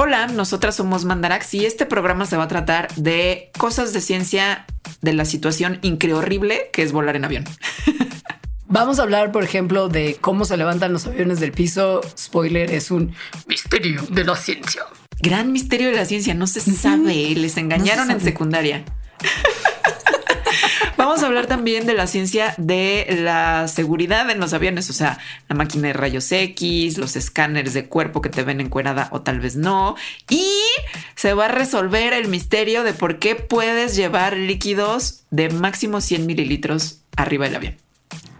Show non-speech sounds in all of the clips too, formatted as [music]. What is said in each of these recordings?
Hola, nosotras somos Mandarax y este programa se va a tratar de cosas de ciencia de la situación increíble que es volar en avión. [laughs] Vamos a hablar, por ejemplo, de cómo se levantan los aviones del piso. Spoiler, es un misterio de la ciencia. Gran misterio de la ciencia, no se sabe, les engañaron en secundaria. [laughs] Vamos a hablar también de la ciencia de la seguridad en los aviones, o sea, la máquina de rayos X, los escáneres de cuerpo que te ven encuerada o tal vez no. Y se va a resolver el misterio de por qué puedes llevar líquidos de máximo 100 mililitros arriba del avión.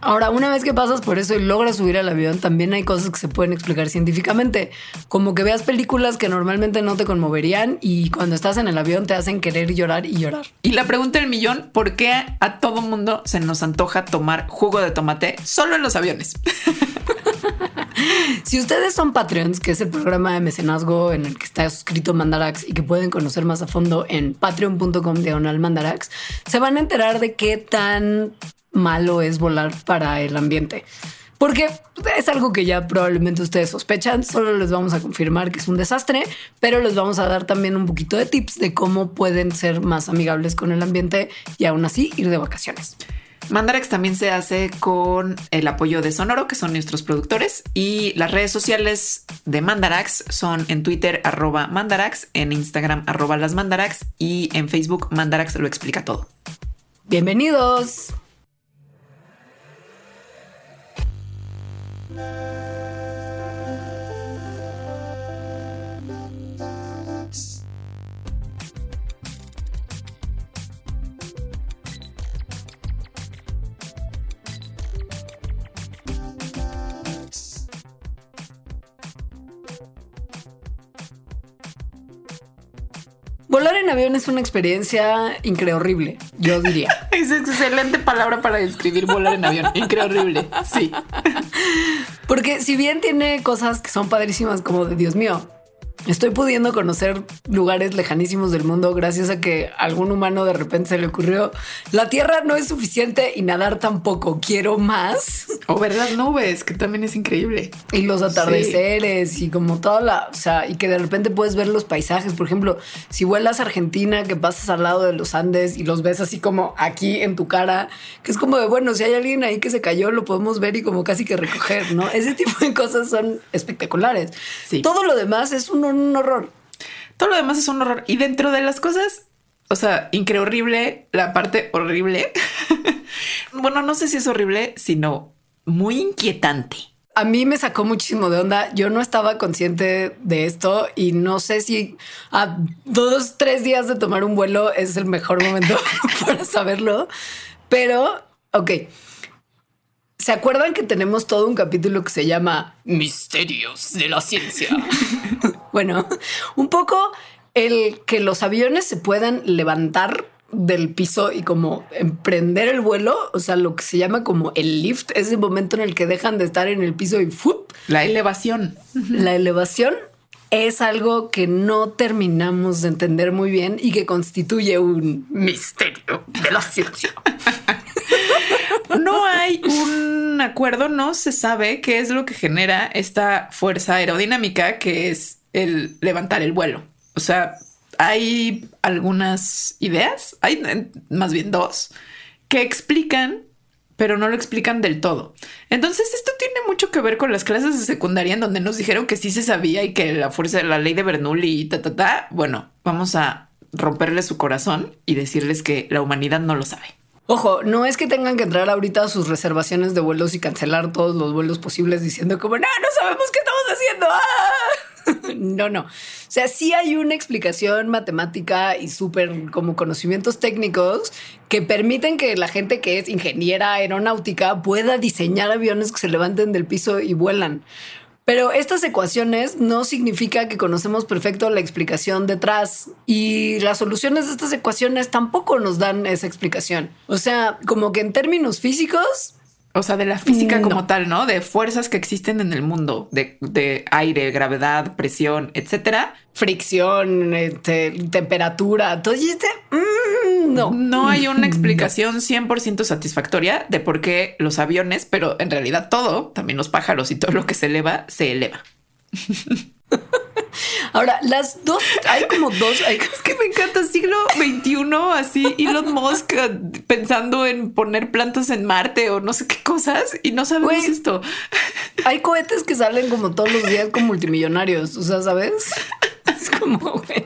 Ahora, una vez que pasas por eso y logras subir al avión, también hay cosas que se pueden explicar científicamente, como que veas películas que normalmente no te conmoverían y cuando estás en el avión te hacen querer llorar y llorar. Y la pregunta del millón, ¿por qué a todo mundo se nos antoja tomar jugo de tomate solo en los aviones? [laughs] si ustedes son Patreons, que es el programa de mecenazgo en el que está suscrito Mandarax y que pueden conocer más a fondo en patreon.com diagonal Mandarax, se van a enterar de qué tan malo es volar para el ambiente. Porque es algo que ya probablemente ustedes sospechan, solo les vamos a confirmar que es un desastre, pero les vamos a dar también un poquito de tips de cómo pueden ser más amigables con el ambiente y aún así ir de vacaciones. Mandarax también se hace con el apoyo de Sonoro, que son nuestros productores, y las redes sociales de Mandarax son en Twitter arroba Mandarax, en Instagram arroba las Mandarax y en Facebook Mandarax lo explica todo. Bienvenidos. Música Volar en avión es una experiencia increíble, yo diría. [laughs] es excelente palabra para describir volar en avión. Increíble. Sí. Porque si bien tiene cosas que son padrísimas como de Dios mío, Estoy pudiendo conocer lugares lejanísimos del mundo gracias a que algún humano de repente se le ocurrió la tierra no es suficiente y nadar tampoco. Quiero más. O ver las nubes, que también es increíble. Y los atardeceres y como toda la, o sea, y que de repente puedes ver los paisajes. Por ejemplo, si vuelas a Argentina, que pasas al lado de los Andes y los ves así como aquí en tu cara, que es como de bueno, si hay alguien ahí que se cayó, lo podemos ver y como casi que recoger, ¿no? Ese tipo de cosas son espectaculares. Sí. Todo lo demás es un un horror. Todo lo demás es un horror. Y dentro de las cosas, o sea, increíble, la parte horrible. [laughs] bueno, no sé si es horrible, sino muy inquietante. A mí me sacó muchísimo de onda. Yo no estaba consciente de esto y no sé si a dos, tres días de tomar un vuelo es el mejor momento [laughs] para saberlo. Pero, ok. ¿Se acuerdan que tenemos todo un capítulo que se llama Misterios de la Ciencia? [laughs] bueno, [laughs] un poco el que los aviones se puedan levantar del piso y como emprender el vuelo, o sea, lo que se llama como el lift, ese momento en el que dejan de estar en el piso y ¡fup! La elevación. La elevación es algo que no terminamos de entender muy bien y que constituye un misterio de la ciencia. [laughs] no hay un acuerdo, no se sabe qué es lo que genera esta fuerza aerodinámica que es el levantar el vuelo. O sea, hay algunas ideas, hay más bien dos, que explican pero no lo explican del todo. Entonces, esto tiene mucho que ver con las clases de secundaria en donde nos dijeron que sí se sabía y que la fuerza de la ley de Bernoulli y ta, ta, ta. Bueno, vamos a romperle su corazón y decirles que la humanidad no lo sabe. Ojo, no es que tengan que entrar ahorita a sus reservaciones de vuelos y cancelar todos los vuelos posibles diciendo como, no, no sabemos qué estamos haciendo. ¡Ah! [laughs] no, no. O sea, sí hay una explicación matemática y súper como conocimientos técnicos que permiten que la gente que es ingeniera aeronáutica pueda diseñar aviones que se levanten del piso y vuelan. Pero estas ecuaciones no significa que conocemos perfecto la explicación detrás y las soluciones de estas ecuaciones tampoco nos dan esa explicación. O sea, como que en términos físicos, o sea, de la física como tal, ¿no? De fuerzas que existen en el mundo, de, aire, gravedad, presión, etcétera. Fricción, este, temperatura, todo este. Mm, no. No hay una explicación 100% satisfactoria de por qué los aviones, pero en realidad todo, también los pájaros y todo lo que se eleva, se eleva. [laughs] Ahora, las dos, hay como dos. [laughs] es que me encanta siglo XXI, así Elon Musk eh, pensando en poner plantas en Marte o no sé qué cosas y no sabemos esto. Hay cohetes que salen como todos los días con multimillonarios, o sea, ¿sabes? [laughs] Es como, güey.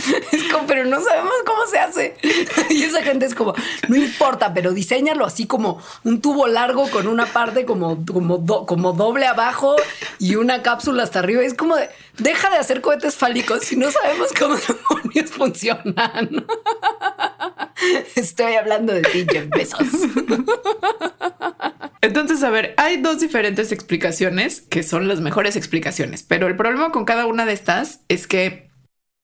[laughs] Es como, pero no sabemos cómo se hace. [laughs] Y esa gente es como, no importa, pero diseñalo así como un tubo largo con una parte como, como, doble abajo y una cápsula hasta arriba. Es como de, deja de hacer cohetes fálicos si no sabemos cómo [laughs] demonios funcionan. Estoy hablando de ti, Jeff. Entonces, a ver, hay dos diferentes explicaciones que son las mejores explicaciones, pero el problema con cada una de estas es que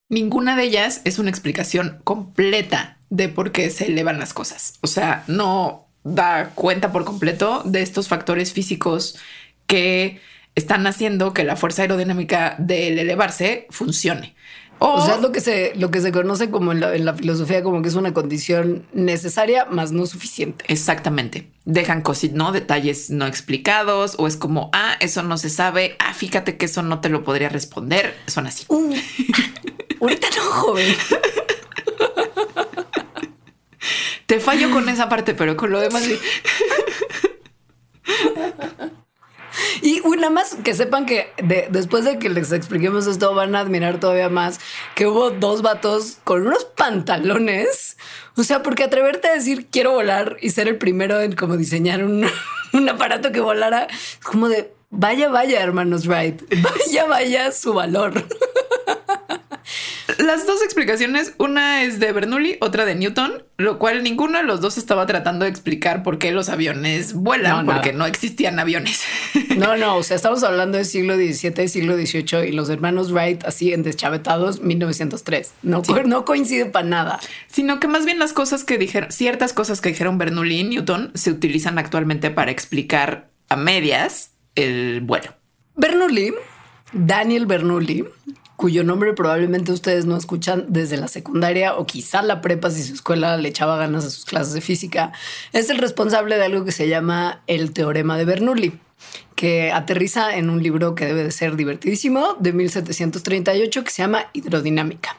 Ninguna de ellas es una explicación completa de por qué se elevan las cosas. O sea, no da cuenta por completo de estos factores físicos que están haciendo que la fuerza aerodinámica del elevarse funcione. O, sea, es lo que se, lo que se conoce como en la, en la, filosofía, como que es una condición necesaria, más no suficiente. Exactamente. Dejan cosas, ¿no? Detalles no explicados, o es como, ah, eso no se sabe, ah, fíjate que eso no te lo podría responder. Son así. Uh, [laughs] ahorita no, joven. Te fallo con esa parte, pero con lo demás sí. Y nada más que sepan que después de que les expliquemos esto, van a admirar todavía más que hubo dos vatos con unos pantalones. O sea, porque atreverte a decir quiero volar y ser el primero en como diseñar un, [laughs] un aparato que volara, como de vaya, vaya, hermanos Wright, vaya, vaya su valor. [laughs] Las dos explicaciones, una es de Bernoulli, otra de Newton, lo cual ninguno de los dos estaba tratando de explicar por qué los aviones vuelan, porque no existían aviones. [laughs] No, no, o sea, estamos hablando del siglo XVII, siglo XVIII y los hermanos Wright así en deschavetados 1903. No, no coincide para nada. Sino que más bien las cosas que dijeron, ciertas cosas que dijeron Bernoulli y Newton se utilizan actualmente para explicar a medias el vuelo. Bernoulli, Daniel Bernoulli, cuyo nombre probablemente ustedes no escuchan desde la secundaria o quizá la prepa si su escuela le echaba ganas a sus clases de física, es el responsable de algo que se llama el teorema de Bernoulli, que aterriza en un libro que debe de ser divertidísimo de 1738 que se llama Hidrodinámica.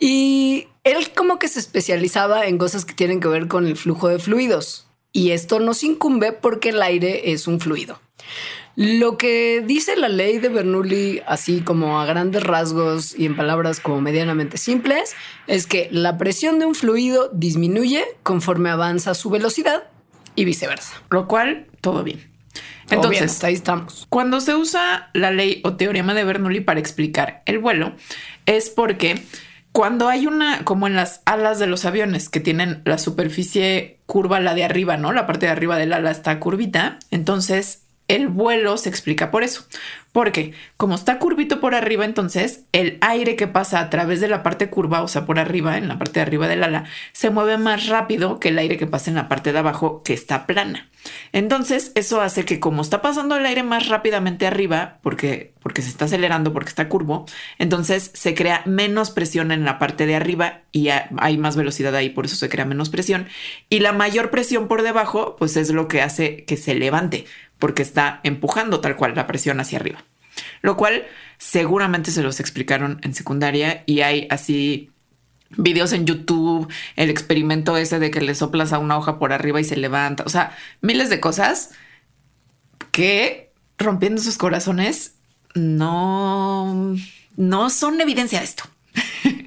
Y él como que se especializaba en cosas que tienen que ver con el flujo de fluidos. Y esto nos incumbe porque el aire es un fluido. Lo que dice la ley de Bernoulli, así como a grandes rasgos y en palabras como medianamente simples, es que la presión de un fluido disminuye conforme avanza su velocidad y viceversa. Lo cual, todo bien. Entonces, ahí estamos. Cuando se usa la ley o teorema de Bernoulli para explicar el vuelo, es porque cuando hay una, como en las alas de los aviones que tienen la superficie curva, la de arriba, ¿no? La parte de arriba del ala está curvita, entonces el vuelo se explica por eso. Porque como está curvito por arriba, entonces el aire que pasa a través de la parte curva, o sea, por arriba, en la parte de arriba del ala, se mueve más rápido que el aire que pasa en la parte de abajo, que está plana. Entonces, eso hace que como está pasando el aire más rápidamente arriba, porque, porque se está acelerando, porque está curvo, entonces se crea menos presión en la parte de arriba y hay más velocidad ahí, por eso se crea menos presión. Y la mayor presión por debajo, pues es lo que hace que se levante porque está empujando tal cual la presión hacia arriba. Lo cual seguramente se los explicaron en secundaria y hay así videos en YouTube, el experimento ese de que le soplas a una hoja por arriba y se levanta, o sea, miles de cosas que rompiendo sus corazones no, no son evidencia de esto.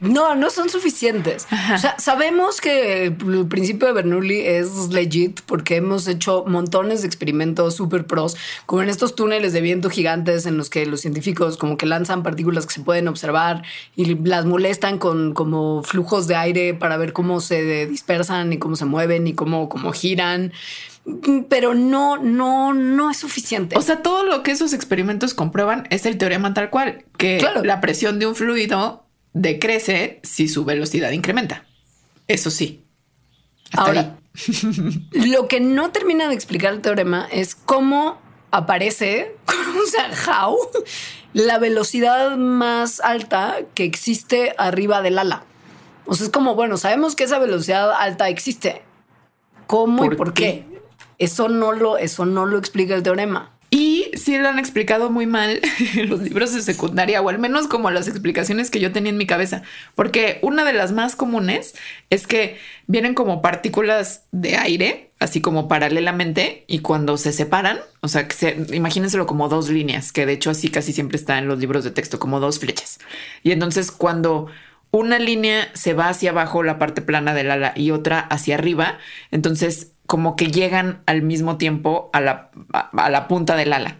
No, no son suficientes. O sea, sabemos que el principio de Bernoulli es legit porque hemos hecho montones de experimentos super pros, como en estos túneles de viento gigantes en los que los científicos como que lanzan partículas que se pueden observar y las molestan con como flujos de aire para ver cómo se dispersan y cómo se mueven y cómo, cómo giran pero no, no, no es suficiente. O sea, todo lo que esos experimentos comprueban es el teorema tal cual, que la presión de un fluido decrece si su velocidad incrementa. Eso sí. Ahora, [laughs] lo que no termina de explicar el teorema es cómo aparece, o sea, how, la velocidad más alta que existe arriba del ala. O sea, es como, bueno, sabemos que esa velocidad alta existe. ¿Cómo y por qué? Eso no lo, eso no lo explica el teorema. Y sí lo han explicado muy mal [laughs] los libros de secundaria, o al menos como las explicaciones que yo tenía en mi cabeza. Porque una de las más comunes es que vienen como partículas de aire, así como paralelamente, y cuando se separan, o sea, que se, imagínenselo como dos líneas, que de hecho así casi siempre está en los libros de texto, como dos flechas. Y entonces cuando una línea se va hacia abajo, la parte plana del ala, y otra hacia arriba, entonces como que llegan al mismo tiempo a la, punta del ala.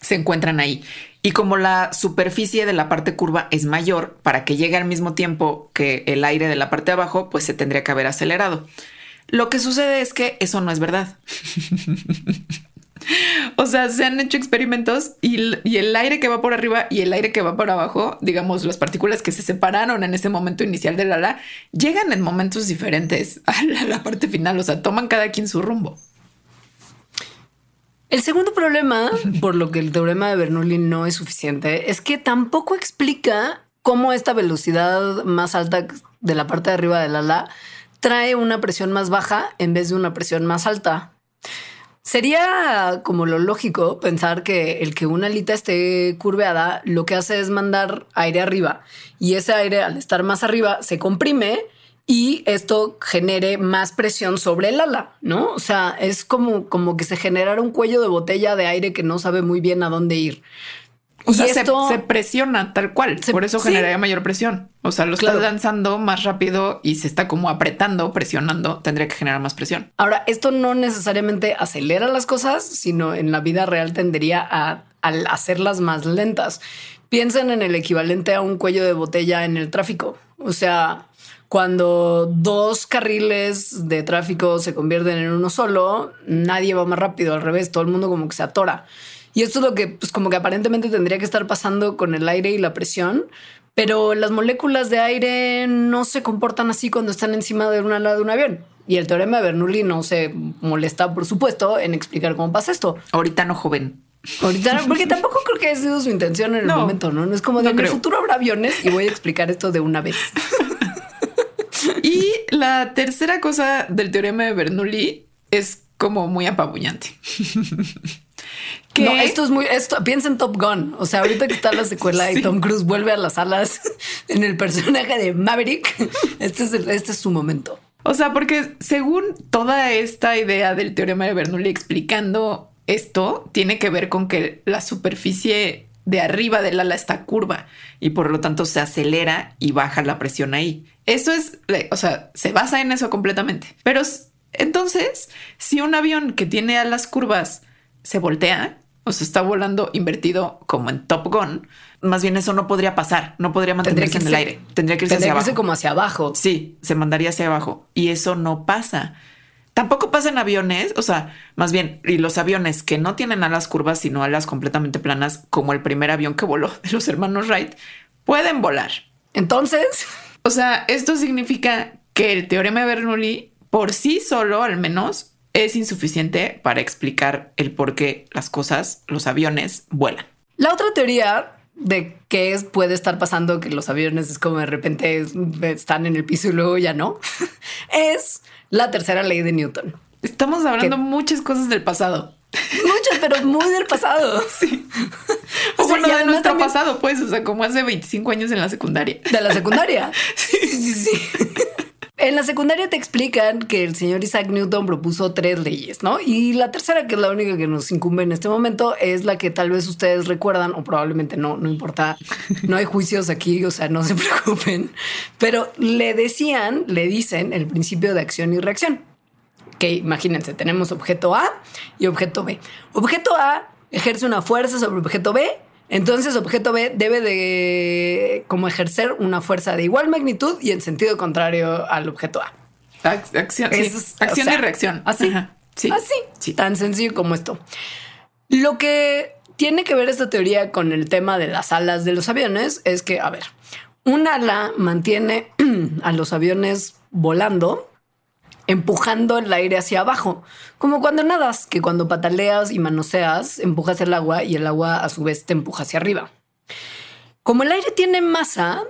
Se encuentran ahí. Y como la superficie de la parte curva es mayor, para que llegue al mismo tiempo que el aire de la parte de abajo, pues se tendría que haber acelerado. Lo que sucede es que eso no es verdad. [laughs] [laughs] O sea, se han hecho experimentos y, el aire que va por arriba y el aire que va por abajo, digamos, las partículas que se separaron en ese momento inicial del ala, llegan en momentos diferentes [laughs] a la, parte final. O sea, toman cada quien su rumbo. El segundo problema, [laughs] por lo que el teorema de Bernoulli no es suficiente, es que tampoco explica cómo esta velocidad más alta de la parte de arriba del ala trae una presión más baja en vez de una presión más alta. Sería como lo lógico pensar que el que una alita esté curveada lo que hace es mandar aire arriba y ese aire al estar más arriba se comprime y esto genere más presión sobre el ala, ¿no? O sea, es como, como que se generara un cuello de botella de aire que no sabe muy bien a dónde ir. O sea, se, presiona tal cual. por eso generaría mayor presión. O sea, lo está lanzando más rápido y se está como apretando, presionando. Tendría que generar más presión. Ahora, esto no necesariamente acelera las cosas, sino en la vida real tendería a, a hacerlas más lentas. Piensen en el equivalente a un cuello de botella en el tráfico. O sea, cuando dos carriles de tráfico se convierten en uno solo, nadie va más rápido. Al revés, todo el mundo como que se atora. Y esto es lo que, pues como que aparentemente tendría que estar pasando con el aire y la presión, pero las moléculas de aire no se comportan así cuando están encima de una ala de un avión. Y el teorema de Bernoulli no se molesta, por supuesto, en explicar cómo pasa esto. Ahorita no, joven. Ahorita no, porque tampoco creo que haya sido su intención en el momento, ¿no? No es como de en el futuro habrá aviones y voy a explicar esto de una vez. [laughs] y la tercera cosa del teorema de Bernoulli es como muy apabullante. No, esto es muy, esto, piensa en Top Gun. O sea, ahorita que está la secuela [laughs] y Tom Cruise vuelve a las alas [laughs] en el personaje de Maverick, [laughs] este es, este es su momento. O sea, porque según toda esta idea del teorema de Bernoulli explicando esto, tiene que ver con que la superficie de arriba del ala está curva y por lo tanto se acelera y baja la presión ahí. Eso es, o sea, se basa en eso completamente. Pero entonces, si un avión que tiene alas curvas se voltea, o se está volando invertido como en Top Gun, más bien eso no podría pasar, no podría mantenerse en el aire, tendría que irse hacia abajo. como hacia abajo. Sí, se mandaría hacia abajo y eso no pasa. Tampoco pasa en aviones, o sea, más bien, y los aviones que no tienen alas curvas, sino alas completamente planas, como el primer avión que voló de los hermanos Wright, pueden volar. Entonces, o sea, esto significa que el teorema de Bernoulli por sí solo, al menos, es insuficiente para explicar el por qué las cosas, los aviones, vuelan. La otra teoría de qué puede estar pasando que los aviones es como de repente están en el piso y luego ya no, [laughs] es la tercera ley de Newton. Estamos hablando muchas cosas del pasado. Muchas, pero muy del pasado. [laughs] Sí. O ¿Cómo y no de nuestro también- pasado, pues? O sea, como hace 25 años en la secundaria. De la secundaria. [laughs] sí, sí, sí. En la secundaria te explican que el señor Isaac Newton propuso tres leyes, ¿no? Y la tercera, que es la única que nos incumbe en este momento, es la que tal vez ustedes recuerdan, o probablemente no, no importa, no hay juicios aquí, o sea, no se [laughs] preocupen, pero le decían, le dicen el principio de acción y reacción. Que imagínense, tenemos objeto A y objeto B. Objeto A ejerce una fuerza sobre objeto B, entonces objeto B debe de como ejercer una fuerza de igual magnitud y en sentido contrario al objeto A. Ac- Acción, sí. Eso es- acción o sea, y reacción. Así. Ajá. Sí. Así. Sí. Tan sencillo como esto. Lo que tiene que ver esta teoría con el tema de las alas de los aviones es que, a ver, un ala mantiene [clears throat] a los aviones volando empujando el aire hacia abajo, como cuando nadas, que cuando pataleas y manoseas, empujas el agua y el agua a su vez te empuja hacia arriba. Como el aire tiene masa,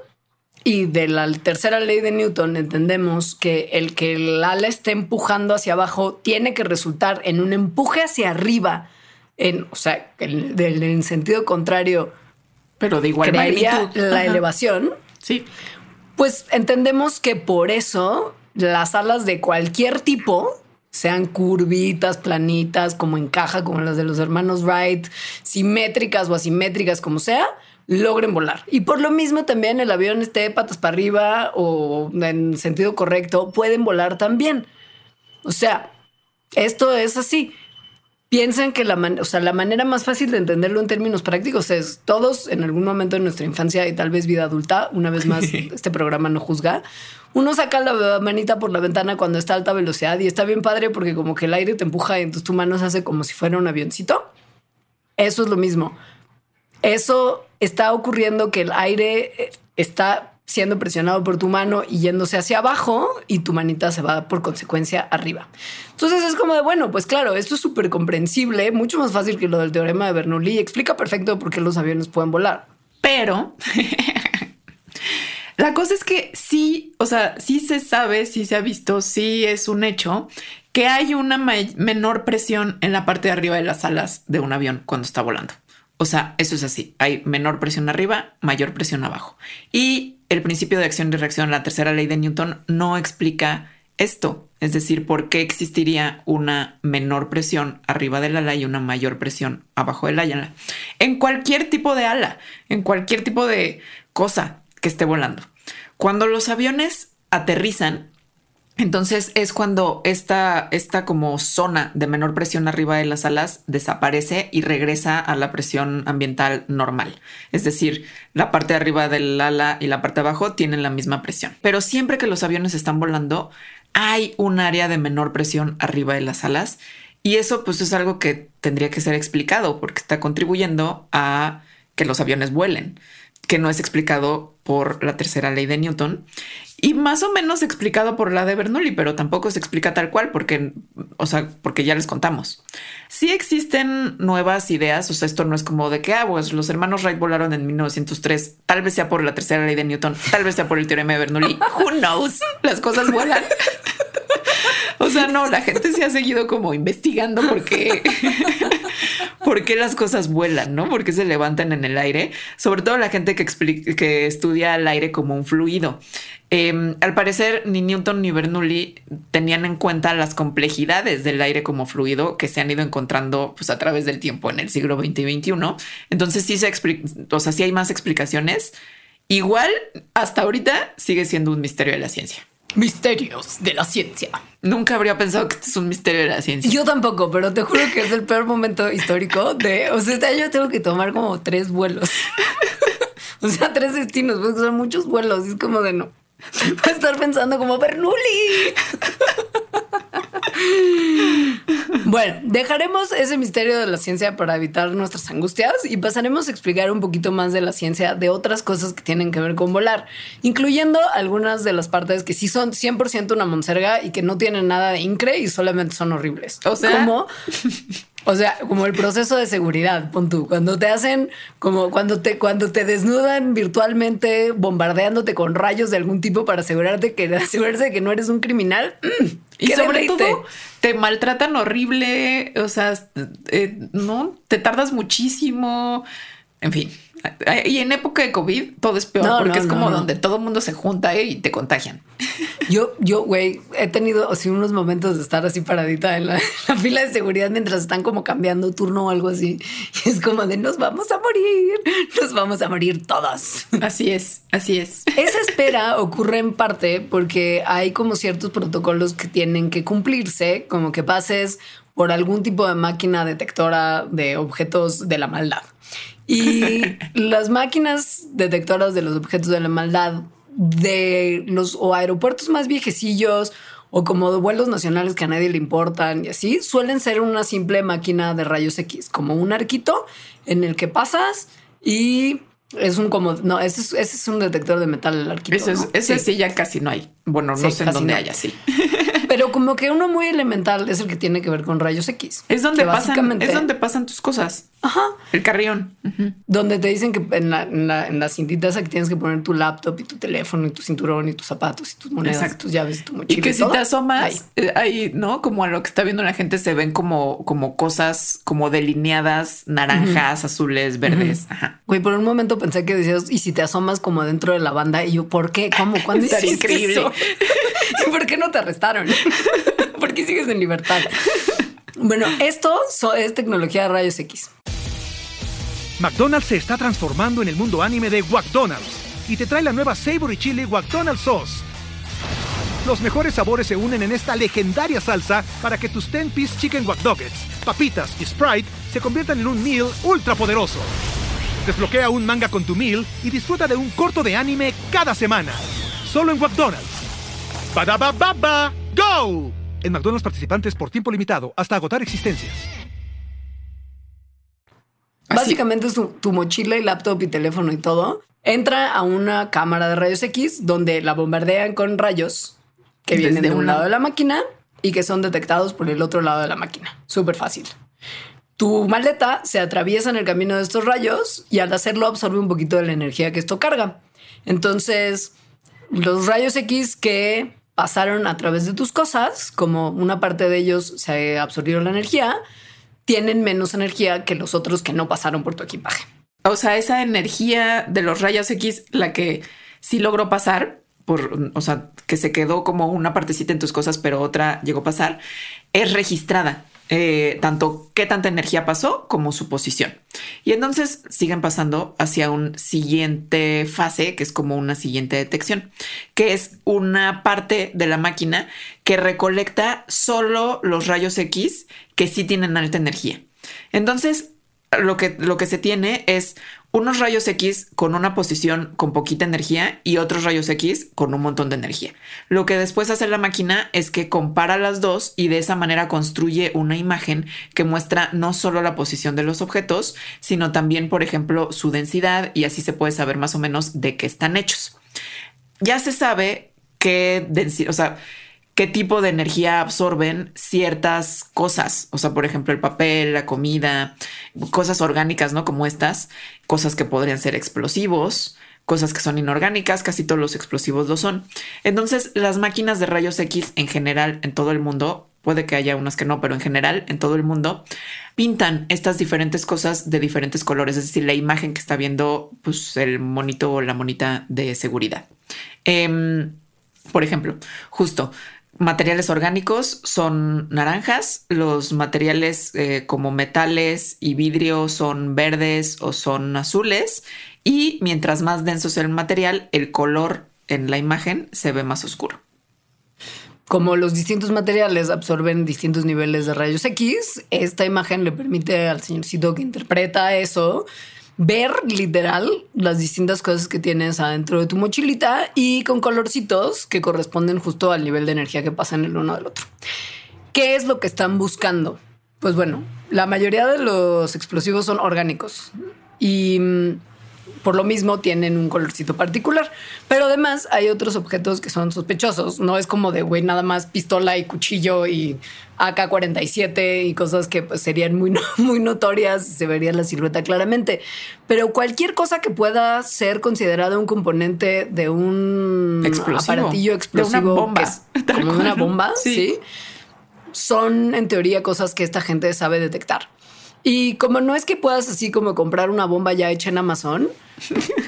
y de la tercera ley de Newton entendemos que el que el ala esté empujando hacia abajo tiene que resultar en un empuje hacia arriba, en, o sea, en, sentido contrario, Pero de igual crearía magnitud. la Ajá. elevación. Sí. Pues entendemos que por eso las alas de cualquier tipo, sean curvitas, planitas, como encaja, como las de los hermanos Wright, simétricas o asimétricas, como sea, logren volar. Y por lo mismo también el avión esté patas para arriba o en sentido correcto, pueden volar también. O sea, esto es así. Piensen que la, man- o sea, la manera más fácil de entenderlo en términos prácticos es todos en algún momento de nuestra infancia y tal vez vida adulta, una vez más, [laughs] este programa no juzga. Uno saca la manita por la ventana cuando está a alta velocidad y está bien padre porque como que el aire te empuja y entonces tu mano se hace como si fuera un avioncito. Eso es lo mismo. Eso está ocurriendo que el aire eh, está siendo presionado por tu mano y yéndose hacia abajo y tu manita se va por consecuencia arriba. Entonces es como de, bueno, pues claro, esto es súper comprensible, mucho más fácil que lo del teorema de Bernoulli y explica perfecto por qué los aviones pueden volar. Pero [laughs] la cosa es que sí, o sea, sí se sabe, sí se ha visto, sí es un hecho que hay una menor presión en la parte de arriba de las alas de un avión cuando está volando. O sea, eso es así. Hay menor presión arriba, mayor presión abajo. Y el principio de acción y reacción, la tercera ley de Newton, no explica esto. Es decir, por qué existiría una menor presión arriba del ala y una mayor presión abajo del ala. En cualquier tipo de ala, en cualquier tipo de cosa que esté volando. Cuando los aviones aterrizan, entonces es cuando esta, esta como zona de menor presión arriba de las alas desaparece y regresa a la presión ambiental normal. Es decir, la parte de arriba del ala y la parte de abajo tienen la misma presión. Pero siempre que los aviones están volando, hay un área de menor presión arriba de las alas. Y eso pues es algo que tendría que ser explicado porque está contribuyendo a que los aviones vuelen, que no es explicado por la tercera ley de Newton y más o menos explicado por la de Bernoulli, pero tampoco se explica tal cual porque, o sea, porque ya les contamos. Sí existen nuevas ideas, o sea, esto no es como de que, ah, pues los hermanos Wright volaron en 1903, tal vez sea por la tercera ley de Newton, tal vez sea por el teorema de Bernoulli, who knows, las cosas vuelan. O sea, no, la gente se ha seguido como investigando por qué, [laughs] por qué las cosas vuelan, ¿no? Por qué se levantan en el aire. Sobre todo la gente que, expli- que estudia el aire como un fluido. Eh, al parecer, ni Newton ni Bernoulli tenían en cuenta las complejidades del aire como fluido que se han ido encontrando pues, a través del tiempo en el siglo XX y XXI. Entonces, sí se o sea, sí hay más explicaciones. Igual, hasta ahorita sigue siendo un misterio de la ciencia. Misterios de la ciencia. Nunca habría pensado que esto es un misterio de la ciencia. Yo tampoco, pero te juro que es el peor momento histórico de, o sea, este año tengo que tomar como tres vuelos. [laughs] o sea, tres destinos, porque son muchos vuelos. Es como de no. [laughs] Voy a estar pensando como Bernoulli. [laughs] Bueno, dejaremos ese misterio de la ciencia para evitar nuestras angustias y pasaremos a explicar un poquito más de la ciencia de otras cosas que tienen que ver con volar, incluyendo algunas de las partes que sí son 100% una monserga y que no tienen nada de incre y solamente son horribles. O sea- como [laughs] o sea, como el proceso de seguridad, pon tú, cuando te hacen, como cuando te, cuando te desnudan virtualmente, bombardeándote con rayos de algún tipo para asegurarte que, asegurarse de que no eres un criminal. mm, Y sobre deleite. todo, te maltratan horrible, o sea, eh, no, te tardas muchísimo. En fin. Y en época de COVID todo es peor porque es como donde todo el mundo se junta y te contagian. [laughs] Yo, yo, güey, he tenido así unos momentos de estar así paradita [laughs] en la, fila de seguridad mientras están como cambiando turno o algo así. Y es como de nos vamos a morir, nos vamos a morir todas. [laughs] Así es, así es. Esa espera ocurre en parte porque hay como ciertos protocolos que tienen que cumplirse, como que pases por algún tipo de máquina detectora de objetos de la maldad. Y [laughs] las máquinas detectoras de los objetos de la maldad de los o aeropuertos más viejecillos o como de vuelos nacionales que a nadie le importan y así, suelen ser una simple máquina de rayos X, como un arquito en el que pasas y es un como, no, ese es, ese es un detector de metal el arquito. Ese, sí. ya casi no hay. Bueno, no sé en dónde hay así. [laughs] Pero como que uno muy elemental es el que tiene que ver con rayos X. Es donde pasan, es donde pasan tus cosas. Ajá. El carrión. Donde te dicen que en la, en, la, en cinta esa que tienes que poner tu laptop y tu teléfono y tu cinturón y tus zapatos y tus monedas, y tus llaves y tu mochila. Y que si te asomas eh, ahí. ¿no? Como a lo que está viendo la gente se ven como, como cosas como delineadas, naranjas, azules, verdes. Ajá. Güey, por un momento pensé que decías, y si te asomas como dentro de la banda y yo, ¿por qué? ¿Cómo? ¿Cuándo [laughs] Estaría increíble. ¿Y [laughs] [laughs] por qué no te arrestaron? [laughs] ¿Por qué sigues en libertad? Bueno, esto es tecnología de rayos X. McDonald's se está transformando en el mundo anime de McDonald's y te trae la nueva Savory Chili McDonald's Sauce. Los mejores sabores se unen en esta legendaria salsa para que tus 10-piece chicken wack papitas y Sprite se conviertan en un meal ultra poderoso. Desbloquea un manga con tu meal y disfruta de un corto de anime cada semana. Solo en McDonald's. Baba ¡Go! En McDonald's participantes por tiempo limitado hasta agotar existencias. Básicamente es tu, mochila y laptop y teléfono y todo. Entra a una cámara de rayos X donde la bombardean con rayos que vienen de un lado de la máquina y que son detectados por el otro lado de la máquina. Súper fácil. Tu maleta se atraviesa en el camino de estos rayos y al hacerlo absorbe un poquito de la energía que esto carga. Entonces, los rayos X que pasaron a través de tus cosas, como una parte de ellos se absorbieron la energía, tienen menos energía que los otros que no pasaron por tu equipaje. O sea, esa energía de los rayos X, la que sí logró pasar, por, o sea, que se quedó como una partecita en tus cosas, pero otra llegó a pasar, es registrada. Eh, tanto qué tanta energía pasó como su posición. Y entonces siguen pasando hacia un siguiente fase, que es como una siguiente detección, que es una parte de la máquina que recolecta solo los rayos X que sí tienen alta energía. Entonces, lo que, lo que se tiene es unos rayos X con una posición con poquita energía y otros rayos X con un montón de energía. Lo que después hace la máquina es que compara las dos y de esa manera construye una imagen que muestra no solo la posición de los objetos, sino también, por ejemplo, su densidad y así se puede saber más o menos de qué están hechos. Ya se sabe qué densidad, o sea, qué tipo de energía absorben ciertas cosas. O sea, por ejemplo, el papel, la comida, cosas orgánicas, ¿no? Como estas, cosas que podrían ser explosivos, cosas que son inorgánicas, casi todos los explosivos lo son. Entonces, las máquinas de rayos X en general en todo el mundo, puede que haya unas que no, pero en general en todo el mundo, pintan estas diferentes cosas de diferentes colores, es decir, la imagen que está viendo pues, el monito o la monita de seguridad. Em, por ejemplo, justo materiales orgánicos son naranjas, los materiales eh, como metales y vidrio son verdes o son azules y mientras más denso sea el material, el color en la imagen se ve más oscuro. Como los distintos materiales absorben distintos niveles de rayos X, esta imagen le permite al señorcito que interpreta eso ver literal las distintas cosas que tienes adentro de tu mochilita y con colorcitos que corresponden justo al nivel de energía que pasan el uno del otro. ¿Qué es lo que están buscando? Pues bueno, la mayoría de los explosivos son orgánicos y mm, por lo mismo tienen un colorcito particular. Pero además hay otros objetos que son sospechosos. No es como de, güey, nada más pistola y cuchillo y AK-47 y cosas que pues, serían muy, [laughs] muy notorias, se vería la silueta claramente. Pero cualquier cosa que pueda ser considerada un componente de un aparatillo explosivo, [laughs] una bomba, como una bomba, sí. Son en teoría cosas que esta gente sabe detectar. Y como no es que puedas así como comprar una bomba ya hecha en Amazon,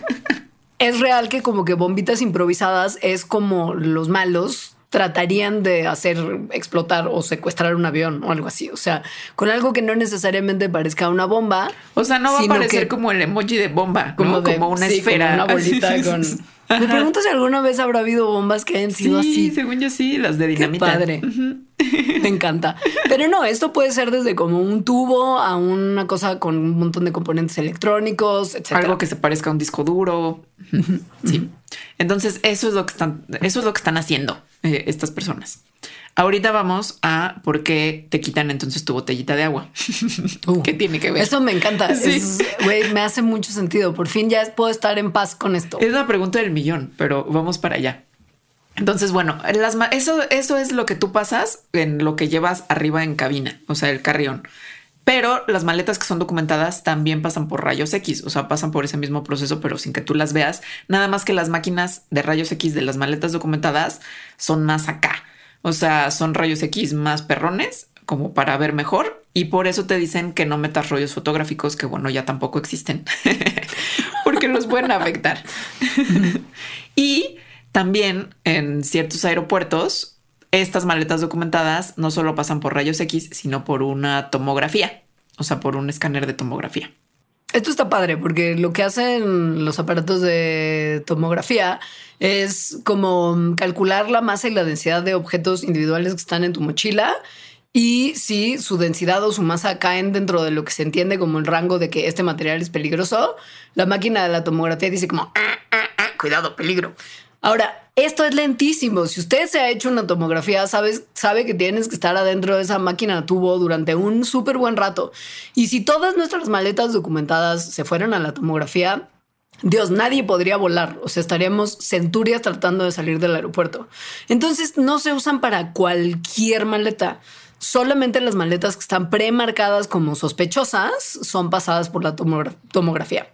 [laughs] es real que como que bombitas improvisadas es como los malos tratarían de hacer explotar o secuestrar un avión o algo así. O sea, con algo que no necesariamente parezca una bomba. O sea, no va a parecer como el emoji de bomba, como, como una esfera. una bolita [laughs] con. Me pregunto si alguna vez habrá habido bombas que hayan sido sí, así. según yo sí, las de dinamita. Qué padre. Me encanta. Pero no, esto puede ser desde como un tubo a una cosa con un montón de componentes electrónicos, etc. Algo que se parezca a un disco duro. sí. Entonces, eso es lo que están, eso es lo que están haciendo eh, estas personas. Ahorita vamos a por qué te quitan entonces tu botellita de agua. [laughs] Uh, ¿Qué tiene que ver? Eso me encanta. [laughs] Güey, me hace mucho sentido. Por fin ya puedo estar en paz con esto. Es la pregunta del millón, pero vamos para allá. Entonces, bueno, las, eso, eso es lo que tú pasas en lo que llevas arriba en cabina, o sea, el carrión. Pero las maletas que son documentadas también pasan por rayos X, o sea, pasan por ese mismo proceso, pero sin que tú las veas. Nada más que las máquinas de rayos X de las maletas documentadas son más acá. O sea, son rayos X más perrones, como para ver mejor. Y por eso te dicen que no metas rollos fotográficos, que bueno, ya tampoco existen, [laughs] porque los pueden afectar. [laughs] y también en ciertos aeropuertos, estas maletas documentadas no solo pasan por rayos X, sino por una tomografía, o sea, por un escáner de tomografía. Esto está padre porque lo que hacen los aparatos de tomografía es como calcular la masa y la densidad de objetos individuales que están en tu mochila y si su densidad o su masa caen dentro de lo que se entiende como el rango de que este material es peligroso, la máquina de la tomografía dice como, ah, ah, ah, cuidado, peligro. Ahora, esto es lentísimo. Si usted se ha hecho una tomografía, sabe que tienes que estar adentro de esa máquina tubo durante un súper buen rato. Y si todas nuestras maletas documentadas se fueran a la tomografía, Dios, nadie podría volar, o sea, estaríamos centurias tratando de salir del aeropuerto. Entonces, no se usan para cualquier maleta. Solamente las maletas que están premarcadas como sospechosas son pasadas por la tomografía.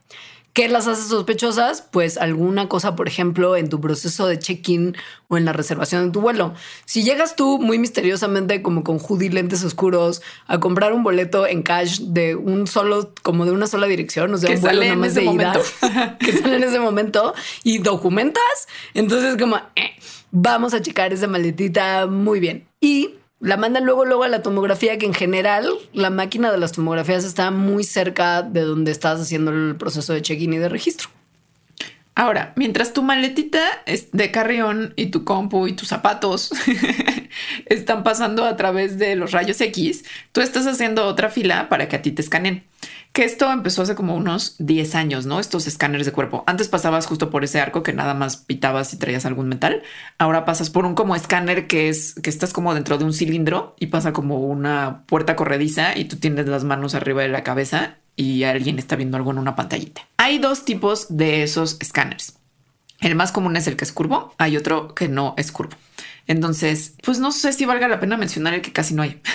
¿Qué las hace sospechosas? Pues alguna cosa, por ejemplo, en tu proceso de check-in o en la reservación de tu vuelo. Si llegas tú muy misteriosamente como con hoodie, lentes oscuros, a comprar un boleto en cash de un solo, como de una sola dirección, o sea, un vuelo nada más de ida, [laughs] que sale en ese momento y documentas, entonces como, eh, vamos a checar esa maletita muy bien. Y la mandan luego, luego a la tomografía, que en general la máquina de las tomografías está muy cerca de donde estás haciendo el proceso de check-in y de registro. Ahora, mientras tu maletita de carrión y tu compu y tus zapatos [laughs] están pasando a través de los rayos X, tú estás haciendo otra fila para que a ti te escanen. Que esto empezó hace como unos 10 años, ¿no? Estos escáneres de cuerpo. Antes pasabas justo por ese arco que nada más pitabas y traías algún metal. Ahora pasas por un como escáner que es que estás como dentro de un cilindro y pasa como una puerta corrediza y tú tienes las manos arriba de la cabeza y alguien está viendo algo en una pantallita. Hay dos tipos de esos escáneres. El más común es el que es curvo, hay otro que no es curvo. Entonces, pues no sé si valga la pena mencionar el que casi no hay. [laughs]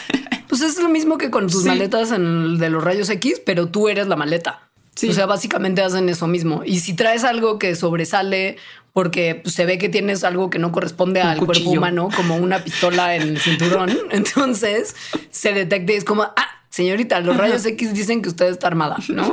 Pues es lo mismo que con tus maletas en el de los rayos X, pero tú eres la maleta. O sea, básicamente hacen eso mismo. Y si traes algo que sobresale porque pues, se ve que tienes algo que no corresponde al cuerpo humano, como una pistola en el cinturón, [laughs] entonces se detecta y es como, ah, señorita, los rayos X dicen que usted está armada, ¿no?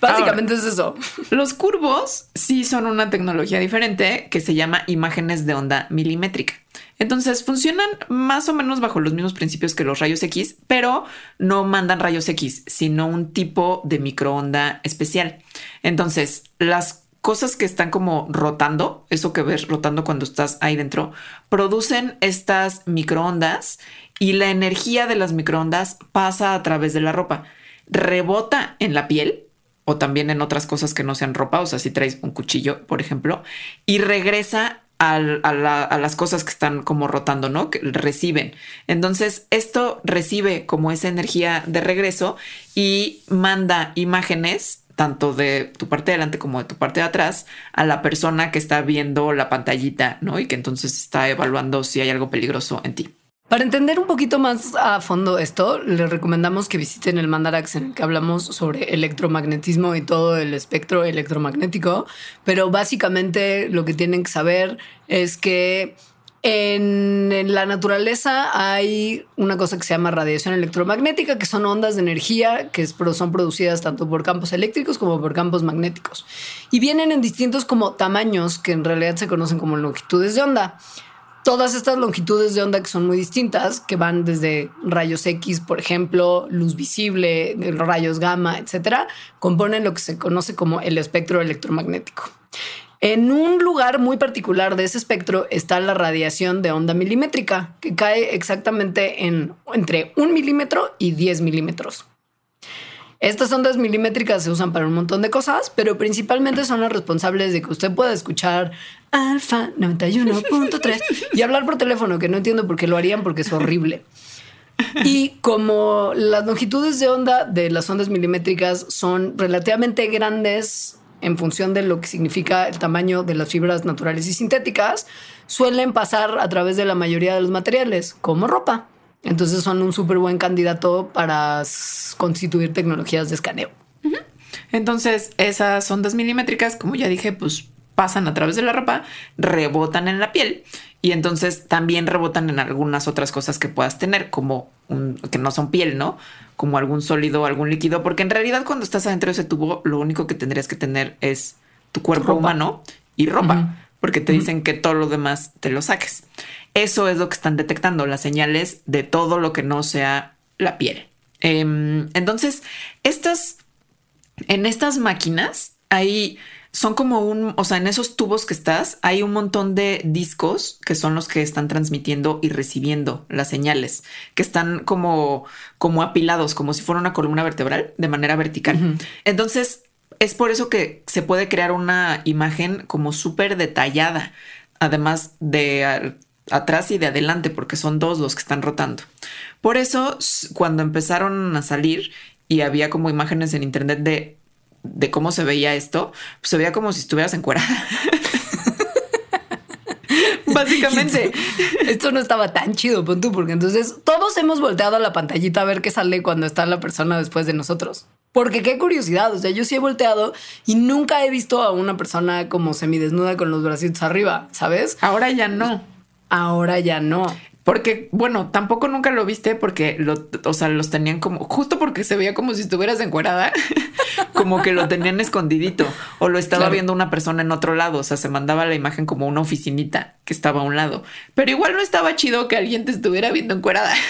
Básicamente es eso. Los curvos sí son una tecnología diferente que se llama imágenes de onda milimétrica. Entonces funcionan más o menos bajo los mismos principios que los rayos X, pero no mandan rayos X, sino un tipo de microonda especial. Entonces, las cosas que están como rotando, eso que ves rotando cuando estás ahí dentro, producen estas microondas y la energía de las microondas pasa a través de la ropa, rebota en la piel o también en otras cosas que no sean ropa, o sea, si traes un cuchillo, por ejemplo, y regresa a, las cosas que están como rotando, ¿no? Que reciben. Entonces, esto recibe como esa energía de regreso y manda imágenes tanto de tu parte de adelante como de tu parte de atrás a la persona que está viendo la pantallita, ¿no? Y que entonces está evaluando si hay algo peligroso en ti. Para entender un poquito más a fondo esto, les recomendamos que visiten el Mandarax en el que hablamos sobre electromagnetismo y todo el espectro electromagnético, pero básicamente lo que tienen que saber es que En, la naturaleza hay una cosa que se llama radiación electromagnética, que son ondas de energía que son producidas tanto por campos eléctricos como por campos magnéticos. Y vienen en distintos como tamaños que en realidad se conocen como longitudes de onda. Todas estas longitudes de onda que son muy distintas, que van desde rayos X, por ejemplo, luz visible, rayos gamma, etcétera, componen lo que se conoce como el espectro electromagnético. En un lugar muy particular de ese espectro está la radiación de onda milimétrica, que cae exactamente en entre un milímetro y 10 milímetros. Estas ondas milimétricas se usan para un montón de cosas, pero principalmente son las responsables de que usted pueda escuchar Alfa 91.3 y hablar por teléfono, que no entiendo por qué lo harían porque es horrible. Y como las longitudes de onda de las ondas milimétricas son relativamente grandes en función de lo que significa el tamaño de las fibras naturales y sintéticas, suelen pasar a través de la mayoría de los materiales, como ropa. Entonces son un súper buen candidato para constituir tecnologías de escaneo. Entonces, esas ondas milimétricas, como ya dije, pues pasan a través de la ropa, rebotan en la piel y entonces también rebotan en algunas otras cosas que puedas tener, como que no son piel, ¿no? Como algún sólido, algún líquido, porque en realidad cuando estás adentro de ese tubo, lo único que tendrías que tener es tu cuerpo humano y ropa, porque te dicen que todo lo demás te lo saques. Eso es lo que están detectando, las señales de todo lo que no sea la piel. Em, entonces, estas, en estas máquinas hay son como un, o sea, en esos tubos que estás, hay un montón de discos que son los que están transmitiendo y recibiendo las señales, que están como, como apilados, como si fuera una columna vertebral de manera vertical. Entonces, es por eso que se puede crear una imagen como súper detallada, además de atrás y de adelante, porque son dos los que están rotando. Por eso, cuando empezaron a salir y había como imágenes en internet de de cómo se veía esto, pues se veía como si estuvieras encuerada. [laughs] Básicamente. Esto no estaba tan chido, pon tú, porque entonces todos hemos volteado a la pantallita a ver qué sale cuando está la persona después de nosotros. Porque qué curiosidad, o sea, yo sí he volteado y nunca he visto a una persona como semidesnuda con los bracitos arriba, ¿sabes? Ahora ya no. Ahora ya no. Porque, bueno, tampoco nunca lo viste porque lo, o sea, los tenían como, justo porque se veía como si estuvieras encuerada, [laughs] como que lo tenían escondidito o lo estaba viendo una persona en otro lado. O sea, se mandaba la imagen como una oficinita que estaba a un lado, pero igual no estaba chido que alguien te estuviera viendo encuerada. [laughs]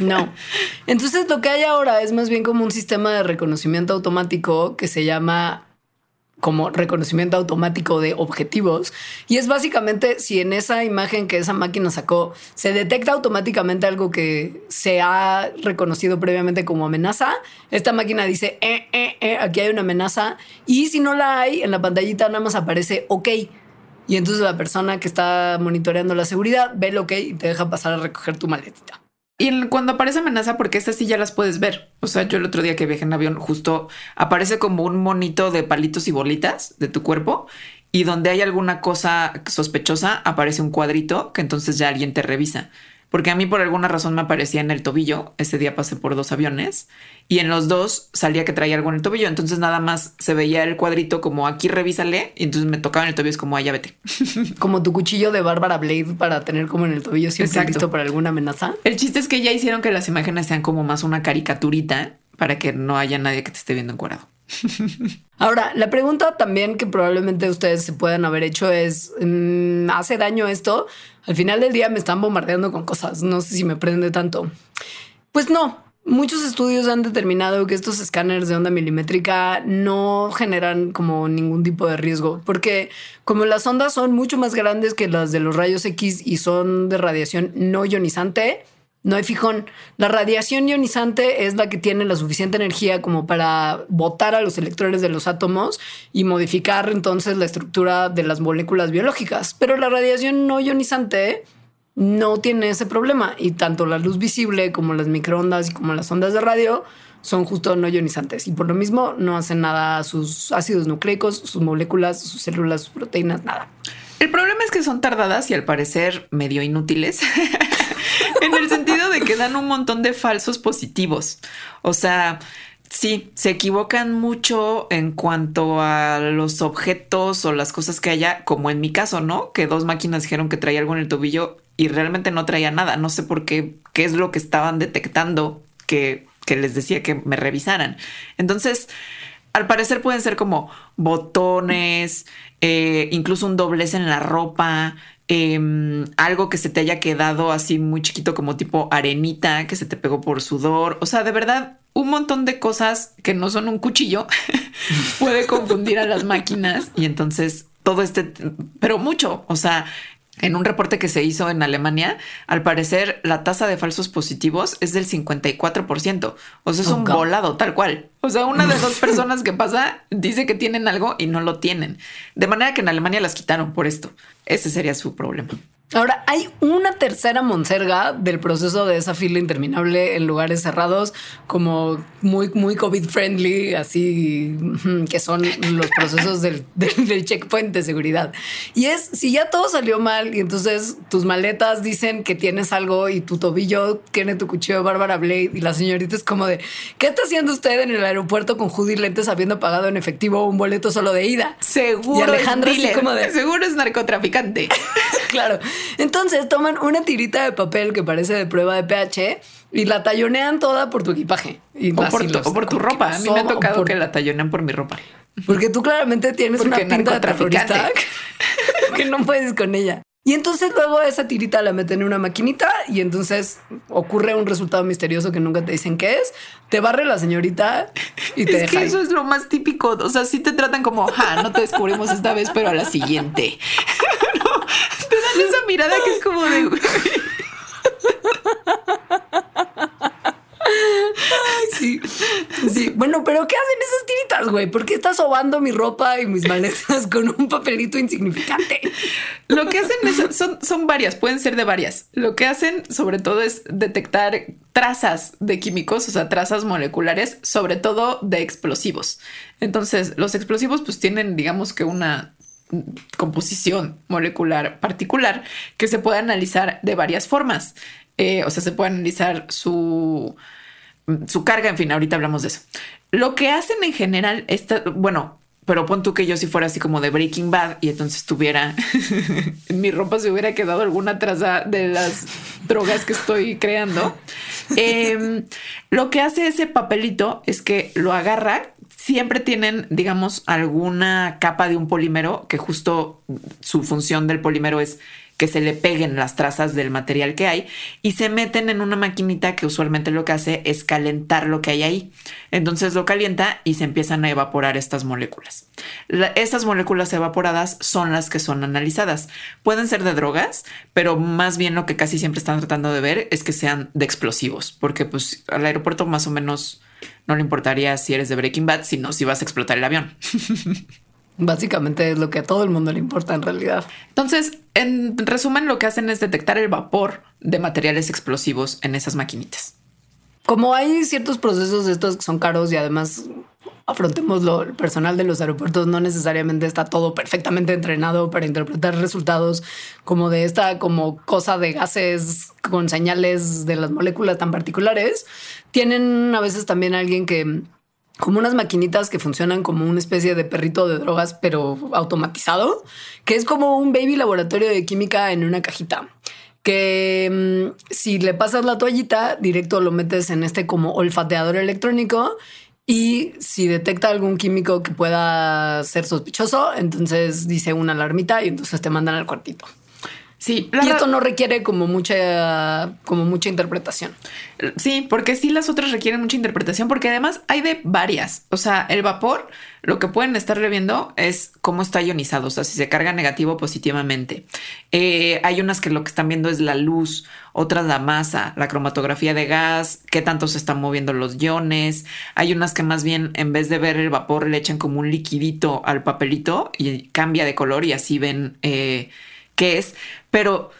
No. Entonces lo que hay ahora es más bien como un sistema de reconocimiento automático que se llama como reconocimiento automático de objetivos. Y es básicamente si en esa imagen que esa máquina sacó se detecta automáticamente algo que se ha reconocido previamente como amenaza, esta máquina dice, eh, eh, eh, aquí hay una amenaza. Y si no la hay, en la pantallita nada más aparece OK. Y entonces la persona que está monitoreando la seguridad ve el OK y te deja pasar a recoger tu maletita. Y cuando aparece amenaza, porque estas sí ya las puedes ver. O sea, yo el otro día que viajé en avión, justo aparece como un monito de palitos y bolitas de tu cuerpo. Y donde hay alguna cosa sospechosa, aparece un cuadrito que entonces ya alguien te revisa porque a mí por alguna razón me aparecía en el tobillo. Ese día pasé por dos aviones y en los dos salía que traía algo en el tobillo. Entonces nada más se veía el cuadrito como aquí revísale y entonces me tocaba en el tobillo. Es como, ay, ya vete. [laughs] Como tu cuchillo de Bárbara Blade para tener como en el tobillo siempre listo para alguna amenaza. El chiste es que ya hicieron que las imágenes sean como más una caricaturita para que no haya nadie que te esté viendo encuadrado. Ahora, la pregunta también que probablemente ustedes se puedan haber hecho es, mm, ¿hace daño esto? Al final del día me están bombardeando con cosas, no sé si me prende tanto. Pues no, muchos estudios han determinado que estos escáneres de onda milimétrica no generan como ningún tipo de riesgo, porque como las ondas son mucho más grandes que las de los rayos X y son de radiación no ionizante, no hay fijón. La radiación ionizante es la que tiene la suficiente energía como para botar a los electrones de los átomos y modificar entonces la estructura de las moléculas biológicas. Pero la radiación no ionizante no tiene ese problema y tanto la luz visible como las microondas y como las ondas de radio son justo no ionizantes y por lo mismo no hacen nada a sus ácidos nucleicos, sus moléculas, sus células, sus proteínas, nada. El problema es que son tardadas y al parecer medio inútiles. [laughs] [laughs] en el sentido de que dan un montón de falsos positivos. O sea, Sí, se equivocan mucho en cuanto a los objetos o las cosas que haya, como en mi caso, ¿no? Que dos máquinas dijeron que traía algo en el tobillo y realmente no traía nada. No sé por qué, qué es lo que estaban detectando que, que les decía que me revisaran. Entonces, al parecer pueden ser como botones, eh, incluso un doblez en la ropa, em, algo que se te haya quedado así muy chiquito como tipo arenita que se te pegó por sudor. O sea, de verdad, un montón de cosas que no son un cuchillo [laughs] puede confundir a las máquinas y entonces todo este, pero mucho, o sea, en un reporte que se hizo en Alemania, al parecer la tasa de falsos positivos es del 54%. O sea, es un volado tal cual. O sea, una de dos [laughs] personas que pasa dice que tienen algo y no lo tienen. De manera que en Alemania las quitaron por esto. Ese sería su problema. Ahora, hay una tercera monserga del proceso de esa fila interminable en lugares cerrados, como muy, muy COVID-friendly, así que son los procesos [laughs] del, del, checkpoint de seguridad. Y es, si ya todo salió mal y entonces tus maletas dicen que tienes algo y tu tobillo tiene tu cuchillo de Bárbara Blade y la señorita es como de, ¿qué está haciendo usted en el aeropuerto con hoodie lentes habiendo pagado en efectivo un boleto solo de ida? Seguro. Y Alejandra así como de... [laughs] Seguro es narcotraficante. [laughs] claro. Entonces toman una tirita de papel que parece de prueba de pH y la tallonean toda por tu equipaje. Y o, por tu, por tu ropa. A mí me ha tocado que la tallonean por mi ropa. Porque tú claramente tienes una pinta de terrorista [laughs] que no puedes con ella. Y entonces luego esa tirita la meten en una maquinita y entonces ocurre un resultado misterioso que nunca te dicen qué es. Te barre la señorita y te Es que eso es lo más típico. O sea, sí te tratan como, ja, no te descubrimos esta vez, pero a la siguiente. [laughs] esa mirada que es como de... sí, sí. Bueno, pero ¿qué hacen esas tiritas, güey? ¿Por qué estás sobando mi ropa y mis maletas con un papelito insignificante? Lo que hacen son, son varias, pueden ser de varias. Lo que hacen sobre todo es detectar trazas de químicos, o sea, trazas moleculares, sobre todo de explosivos. Entonces, los explosivos pues tienen, digamos que una composición molecular particular que se puede analizar de varias formas. Eh, o sea, se puede analizar su su carga, en fin, ahorita hablamos de eso. Lo que hacen en general, está, bueno, pero pon tú que yo si fuera así como de Breaking Bad y entonces tuviera [laughs] mi ropa se hubiera quedado alguna traza de las drogas que estoy creando. [laughs] Em, lo que hace ese papelito es que lo agarra. Siempre tienen, digamos, alguna capa de un polímero que justo su función del polímero es que se le peguen las trazas del material que hay y se meten en una maquinita que usualmente lo que hace es calentar lo que hay ahí. Entonces lo calienta y se empiezan a evaporar estas moléculas. estas moléculas evaporadas son las que son analizadas. Pueden ser de drogas, pero más bien lo que casi siempre están tratando de ver es que sean de explosivos, porque pues al aeropuerto más o menos no le importaría si eres de Breaking Bad, sino si vas a explotar el avión. [laughs] Básicamente es lo que a todo el mundo le importa en realidad. Entonces, en resumen, lo que hacen es detectar el vapor de materiales explosivos en esas maquinitas. Como hay ciertos procesos de estos que son caros y además afrontémoslo, el personal de los aeropuertos no necesariamente está todo perfectamente entrenado para interpretar resultados como de esta como cosa de gases con señales de las moléculas tan particulares. Tienen a veces también alguien que como unas maquinitas que funcionan como una especie de perrito de drogas, pero automatizado, que es como un baby laboratorio de química en una cajita. Que mm, si le pasas la toallita, directo lo metes en este como olfateador electrónico y si detecta algún químico que pueda ser sospechoso, entonces dice una alarmita y entonces te mandan al cuartito. Sí, y esto no requiere como mucha, como mucha interpretación. Sí, porque sí las otras requieren mucha interpretación, porque además hay de varias. O sea, el vapor, lo que pueden estar viendo es cómo está ionizado, o sea, si se carga negativo o positivamente. Eh, hay unas que lo que están viendo es la luz, otras la masa, la cromatografía de gas, qué tanto se están moviendo los iones. Hay unas que más bien en vez de ver el vapor le echan como un liquidito al papelito y cambia de color y así ven eh, qué es pero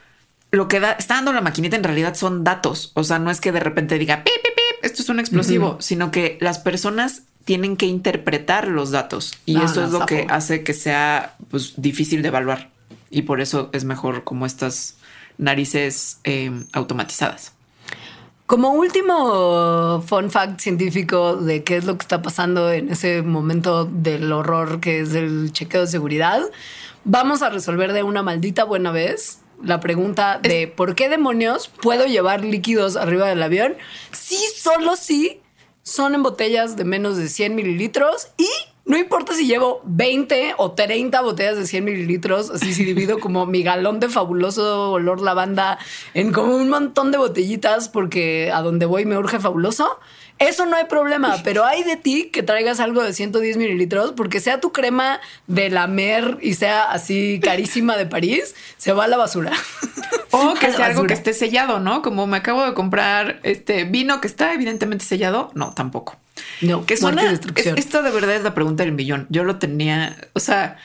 lo que da, está dando la maquinita en realidad son datos. O sea, no es que de repente diga, pip, pip, pip, esto es un explosivo, sino que las personas tienen que interpretar los datos y eso es lo que hace que sea pues, difícil de evaluar. Y por eso es mejor como estas narices em, automatizadas. Como último fun fact científico de qué es lo que está pasando en ese momento del horror que es el chequeo de seguridad, vamos a resolver de una maldita buena vez la pregunta de por qué demonios puedo llevar líquidos arriba del avión si solo si son en botellas de menos de 100 mililitros y no importa si llevo 20 o 30 botellas de 100 mililitros, así si divido [laughs] como mi galón de fabuloso olor lavanda en como un montón de botellitas porque a donde voy me urge fabuloso. Eso no hay problema, [laughs] pero hay de ti que traigas algo de 110 mililitros porque sea tu crema de la mer y sea así carísima de París, se va a la basura. O [laughs] que sea algo que esté sellado, ¿no? Como me acabo de comprar este vino que está evidentemente sellado. No, tampoco. No, que suena. destrucción. esto de verdad es la pregunta del millón. Yo lo tenía, o sea,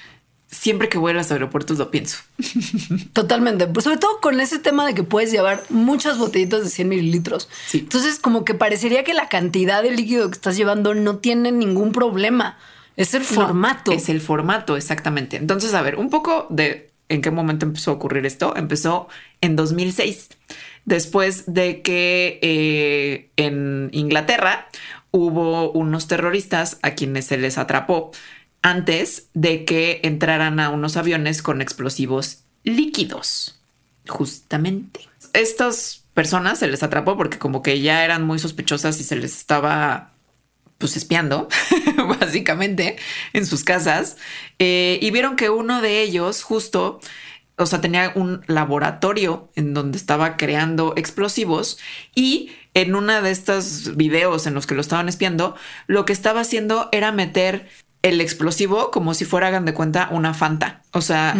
siempre que voy a los aeropuertos lo pienso. [laughs] Totalmente. Pues sobre todo con ese tema de que puedes llevar muchas botellitas de 100 mililitros. Sí. Entonces, como que parecería que la cantidad de líquido que estás llevando no tiene ningún problema. Es el formato. es el formato, exactamente. Entonces, a ver, un poco de en qué momento empezó a ocurrir esto. Empezó en 2006, después de que eh, en Inglaterra hubo unos terroristas a quienes se les atrapó antes de que entraran a unos aviones con explosivos líquidos. Justamente. Estas personas se les atrapó porque como que ya eran muy sospechosas y se les estaba pues espiando, [laughs] básicamente, en sus casas. Eh, y vieron que uno de ellos justo, o sea, tenía un laboratorio en donde estaba creando explosivos y en una de estos videos en los que lo estaban espiando, lo que estaba haciendo era meter el explosivo como si fuera, hagan de cuenta, una Fanta. O sea,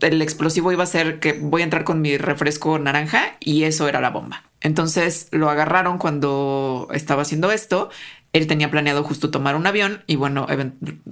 el explosivo iba a ser que voy a entrar con mi refresco naranja y eso era la bomba. Entonces lo agarraron cuando estaba haciendo esto. Él tenía planeado justo tomar un avión y bueno,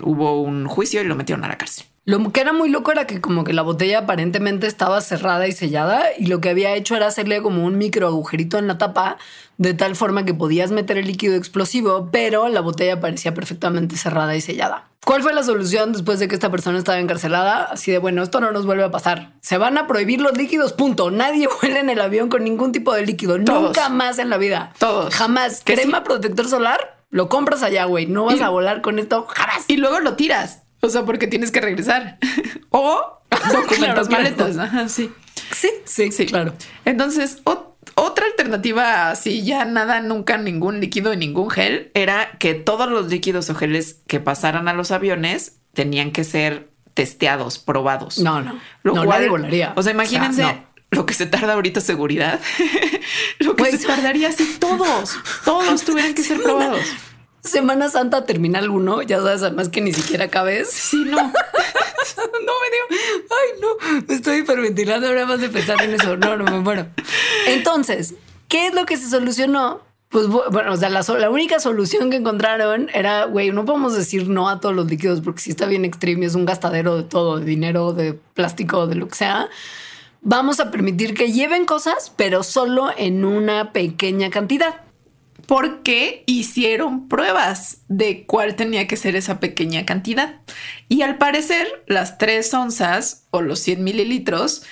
hubo un juicio y lo metieron a la cárcel. Lo que era muy loco era que como que la botella aparentemente estaba cerrada y sellada y lo que había hecho era hacerle como un micro agujerito en la tapa de tal forma que podías meter el líquido explosivo, pero la botella parecía perfectamente cerrada y sellada. ¿Cuál fue la solución después de que esta persona estaba encarcelada? Así de, bueno, esto no nos vuelve a pasar. Se van a prohibir los líquidos, punto. Nadie [laughs] huele en el avión con ningún tipo de líquido. Nunca más en la vida. Todos. Jamás. Crema protector solar, lo compras allá, güey. No vas a volar con esto jamás. Y luego lo tiras. O sea, porque tienes que regresar. o [laughs] documentas maletas. Ajá, sí. Sí, sí, sí, claro. Entonces, otra alternativa, si ya nada, nunca ningún líquido y ningún gel, era que todos los líquidos o geles que pasaran a los aviones tenían que ser testeados, probados. No, no. Lo no, cual, volaría. O sea, imagínense lo que se tarda ahorita seguridad, [laughs] lo que se tardaría si [laughs] todos, todos tuvieran que ser probados. Semana Santa Terminal 1, ya sabes, además que ni siquiera cabes. Sí, no. [laughs] no me dio. Ay, no. Me estoy hiperventilando ahora más de pensar en eso. No, no me muero. Entonces, ¿qué es lo que se solucionó? Pues bueno, o sea, la, la única solución que encontraron era, güey, no podemos decir no a todos los líquidos porque si está bien extreme, es un gastadero de todo, de dinero, de plástico, de lo que sea. Vamos a permitir que lleven cosas, pero solo en una pequeña cantidad porque hicieron pruebas de cuál tenía que ser esa pequeña cantidad. Y al parecer, las tres onzas o los 100 mililitros,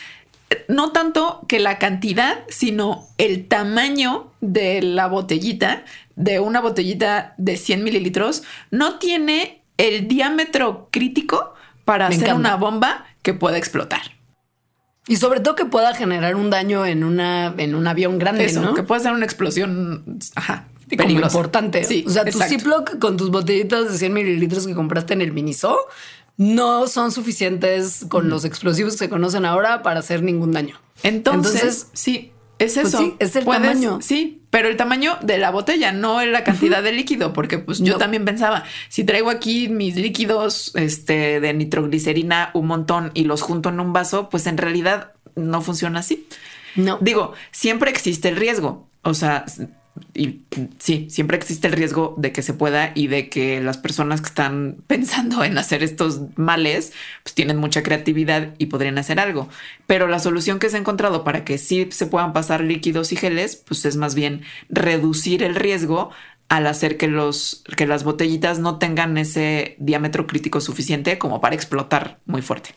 no tanto que la cantidad, sino el tamaño de la botellita, de una botellita de 100 mililitros, no tiene el diámetro crítico para hacer una bomba que pueda explotar. Y sobre todo que pueda generar un daño en una en un avión grande, Eso, ¿no? Que pueda ser una explosión, ajá, importante. Sí, o sea, tu Ziploc con tus botellitas de 100 mililitros que compraste en el Miniso no son suficientes con los explosivos que se conocen ahora para hacer ningún daño. Entonces, sí, es pues eso. sí, es el tamaño. Sí, pero el tamaño de la botella, no la cantidad de líquido, porque pues yo también pensaba, si traigo aquí mis líquidos este, de nitroglicerina un montón y los junto en un vaso, pues en realidad no funciona así. No. Digo, siempre existe el riesgo. O sea, y sí, siempre existe el riesgo de que se pueda y de que las personas que están [laughs] pensando en hacer estos males, pues tienen mucha creatividad y podrían hacer algo. Pero la solución que se ha encontrado para que sí se puedan pasar líquidos y geles, pues es más bien reducir el riesgo al hacer que los que las botellitas no tengan ese diámetro crítico suficiente como para explotar muy fuerte.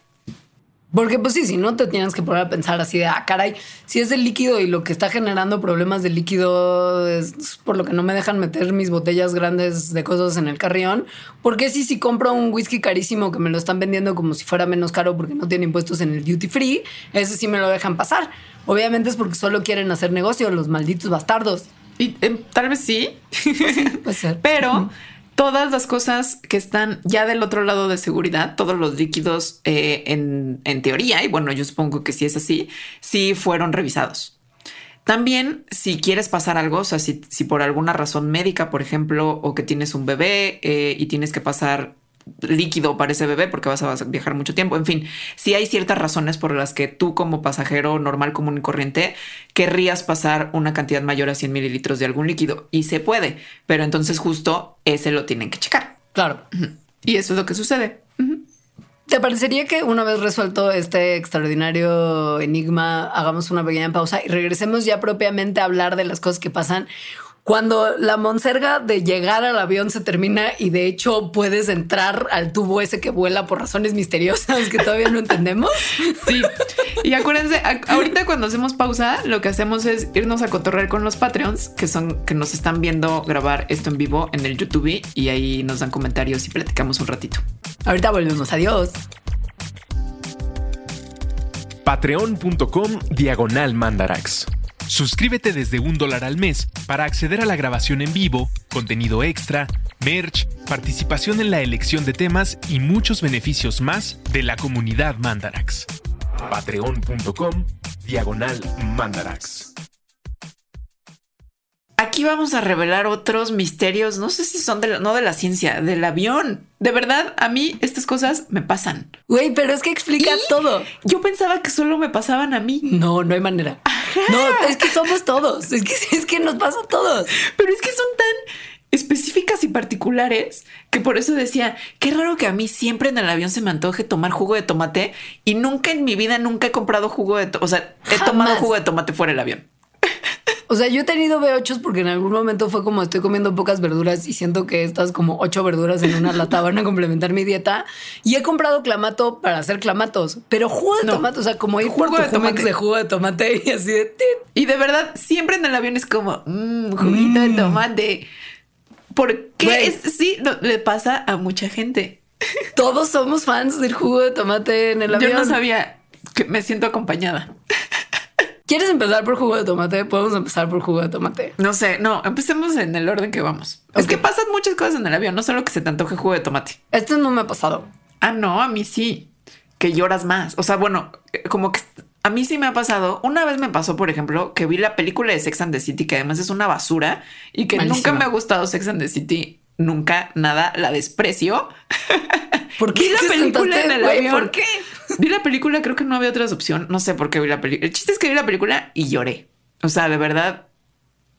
Porque pues sí, si no te tienes que poner a pensar así de, ah, caray, si es el líquido y lo que está generando problemas de líquido es por lo que no me dejan meter mis botellas grandes de cosas en el carrión, ¿por qué si si compro un whisky carísimo que me lo están vendiendo como si fuera menos caro porque no tiene impuestos en el duty free, ese sí me lo dejan pasar? Obviamente es porque solo quieren hacer negocio, los malditos bastardos. Y eh, tal vez sí, Puede ser. [laughs] pero todas las cosas que están ya del otro lado de seguridad, todos los líquidos eh, en, en teoría, y bueno, yo supongo que sí es así, sí fueron revisados. También, si quieres pasar algo, o sea, si, si por alguna razón médica, por ejemplo, o que tienes un bebé eh, y tienes que pasar líquido para ese bebé porque vas a viajar mucho tiempo. En fin, si hay ciertas razones por las que tú como pasajero normal, común y corriente querrías pasar una cantidad mayor a 100 mililitros de algún líquido y se puede, pero entonces justo ese lo tienen que checar. Claro. Y eso es lo que sucede. ¿Te parecería que una vez resuelto este extraordinario enigma, hagamos una pequeña pausa y regresemos ya propiamente a hablar de las cosas que pasan cuando la monserga de llegar al avión se termina y de hecho puedes entrar al tubo ese que vuela por razones misteriosas que todavía no entendemos? Sí. Y acuérdense, ahorita cuando hacemos pausa, lo que hacemos es irnos a cotorrear con los Patreons que son que nos están viendo grabar esto en vivo en el YouTube y ahí nos dan comentarios y platicamos un ratito. Ahorita volvemos. Adiós. Patreon.com Diagonal Mandarax. Suscríbete desde un dólar al mes para acceder a la grabación en vivo, contenido extra, merch, participación en la elección de temas y muchos beneficios más de la comunidad Mandarax. Patreon.com Diagonal Mandarax. Aquí vamos a revelar otros misterios, no sé si son de la- no de la ciencia, del avión. De verdad, a mí estas cosas me pasan. Güey, pero es que explica ¿Y? todo. Yo pensaba que solo me pasaban a mí, No, no hay manera. No, es que somos todos. Es que, es que nos pasa a todos. pero es que son tan específicas y particulares que por eso decía, qué raro que a mí siempre en el avión se me antoje tomar jugo de tomate y nunca en mi vida nunca he comprado jugo de tomate, o sea, he tomado jugo de tomate fuera del avión. O sea, yo he tenido B8 porque en algún momento fue como estoy comiendo pocas verduras y siento que estas como ocho verduras en una lata van a complementar mi dieta. Y he comprado clamato para hacer clamatos, pero jugo de No. tomate, o sea, como por Jugo de tomate. De jugo de tomate y así de. Y de verdad, siempre en el avión es como, mmm, juguito de tomate. ¿Por qué? Es- sí, no, le pasa a mucha gente. Todos somos fans del jugo de tomate en el avión. Yo no sabía que me siento acompañada. ¿Quieres empezar por jugo de tomate? Podemos empezar por jugo de tomate. No sé, no, empecemos en el orden que vamos. Es que pasan muchas cosas en el avión, no solo que se te antoje jugo de tomate. Esto no me ha pasado. Ah, no, a mí sí, que lloras más. O sea, bueno, como que a mí sí me ha pasado. Una vez me pasó, por ejemplo, que vi la película de Sex and the City, que además es una basura y que nunca me ha gustado Sex and the City. Nunca, nada, la desprecio. ¿Por qué [laughs] Vi la película en el avión. ¿Por qué? Vi la película, creo que no había otra opción. No sé por qué vi la película. El chiste es que vi la película y lloré. O sea, de verdad.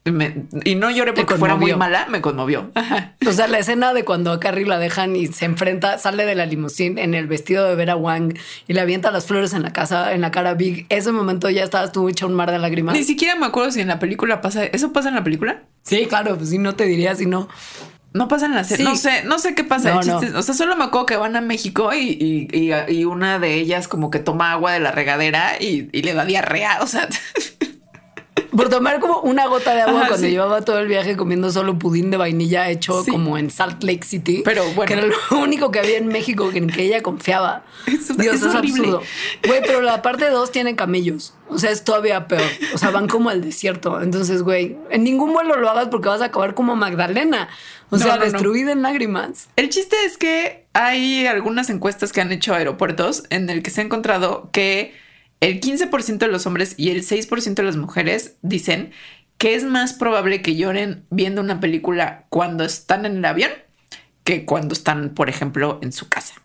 me- y no lloré porque fuera muy mala, me conmovió. Ajá. O sea, la escena de cuando a Carrie la dejan y se enfrenta, sale de la limusina en el vestido de Vera Wang y le avienta las flores en la casa, en la cara Big. Ese momento ya estabas tú hecha un mar de lágrimas. Ni siquiera me acuerdo si en la película pasa. ¿Eso pasa en la película? Sí, claro, pues sí, no te diría si no. No pasa en la serie. Sí. No sé, no sé qué pasa. No, El chiste no. es- O sea, solo me acuerdo que van a México y, y- y- y una de ellas como que toma agua de la regadera y, y le da diarrea. O sea, [laughs] Por tomar como una gota de agua Ajá, cuando sí. llevaba todo el viaje comiendo solo pudín de vainilla hecho Sí. como en Salt Lake City. Pero bueno. Que era lo [laughs] único que había en México en que ella confiaba. Es- Dios, es absurdo. Güey, pero la parte 2 tiene camellos. O sea, es todavía peor. O sea, van como al desierto. Entonces, güey, en ningún vuelo lo hagas porque vas a acabar como Magdalena. O No, sea, no, no. destruida en lágrimas. El chiste es que hay algunas encuestas que han hecho aeropuertos en el que se ha encontrado que el 15% de los hombres y el 6% de las mujeres dicen que es más probable que lloren viendo una película cuando están en el avión que cuando están, por ejemplo, en su casa.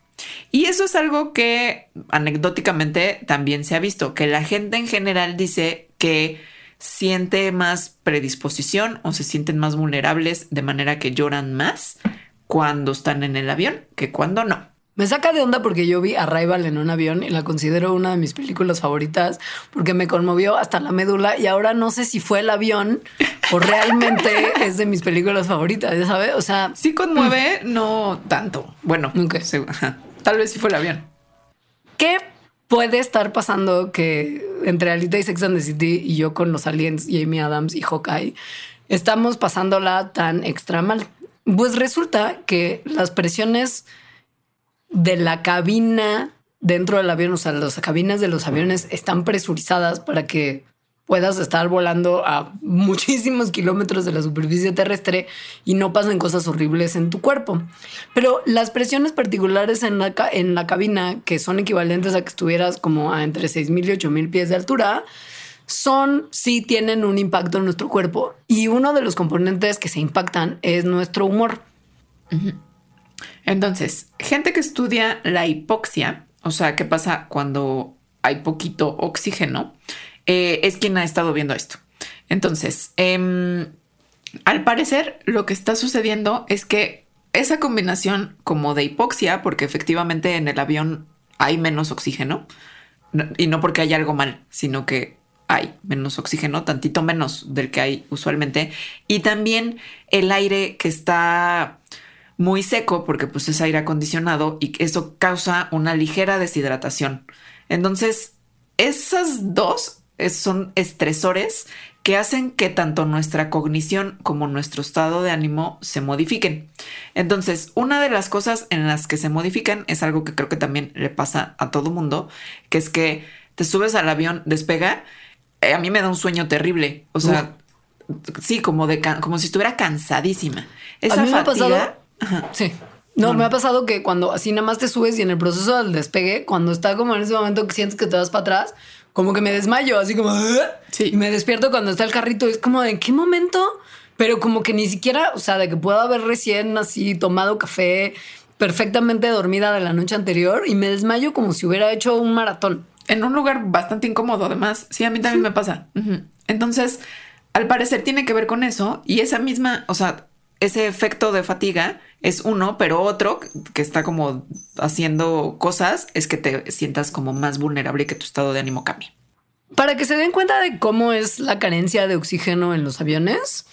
Y eso es algo que anecdóticamente también se ha visto, que la gente en general dice que siente más predisposición o se sienten más vulnerables de manera que lloran más cuando están en el avión que cuando no. Me saca de onda porque yo vi Arrival en un avión y la considero una de mis películas favoritas porque me conmovió hasta la médula y ahora no sé si fue el avión o realmente [laughs] es de mis películas favoritas, ¿ya sabes? O sea, Sí conmueve, no tanto. Bueno, ajá. tal vez sí fue el avión. ¿qué puede estar pasando que entre Alita y Sex and the City y yo con los aliens, Jamie Adams y Hawkeye, estamos pasándola tan extra mal. Pues resulta que las presiones de la cabina dentro del avión, o sea, las cabinas de los aviones están presurizadas para que puedas estar volando a [laughs] muchísimos kilómetros de la superficie terrestre y no pasen cosas horribles en tu cuerpo. Pero las presiones particulares en la, en la cabina, que son equivalentes a que estuvieras como a entre 6.000 y 8.000 pies de altura, son, sí tienen un impacto en nuestro cuerpo. Y uno de los componentes que se impactan es nuestro humor. Entonces, gente que estudia la hipoxia, o sea, qué pasa cuando hay poquito oxígeno, eh, es quien ha estado viendo esto. Entonces, em, al parecer, lo que está sucediendo es que esa combinación como de hipoxia, porque efectivamente en el avión hay menos oxígeno, y no porque haya algo mal, sino que hay menos oxígeno, tantito menos del que hay usualmente, y también el aire que está muy seco, porque pues es aire acondicionado, y eso causa una ligera deshidratación. Entonces, esas dos son estresores que hacen que tanto nuestra cognición como nuestro estado de ánimo se modifiquen. Entonces, una de las cosas en las que se modifican es algo que creo que también le pasa a todo mundo, que es que te subes al avión, despega, eh, a mí me da un sueño terrible, o sea, sí, como de como si estuviera cansadísima. Esa a sí. No, me ha pasado que cuando así nada más te subes y en el proceso del despegue, cuando está como en ese momento que sientes que te vas para atrás, como que me desmayo, así como... Sí. Y me despierto cuando está el carrito. Es como, ¿en qué momento? Pero como que ni siquiera, o sea, de que puedo haber recién así tomado café perfectamente dormida de la noche anterior y me desmayo como si hubiera hecho un maratón. En un lugar bastante incómodo, además. Sí, a mí también me pasa. Entonces, al parecer tiene que ver con eso y esa misma, o sea, ese efecto de fatiga es uno, pero otro que está como haciendo cosas es que te sientas como más vulnerable y que tu estado de ánimo cambie. Para que se den cuenta de cómo es la carencia de oxígeno en los aviones,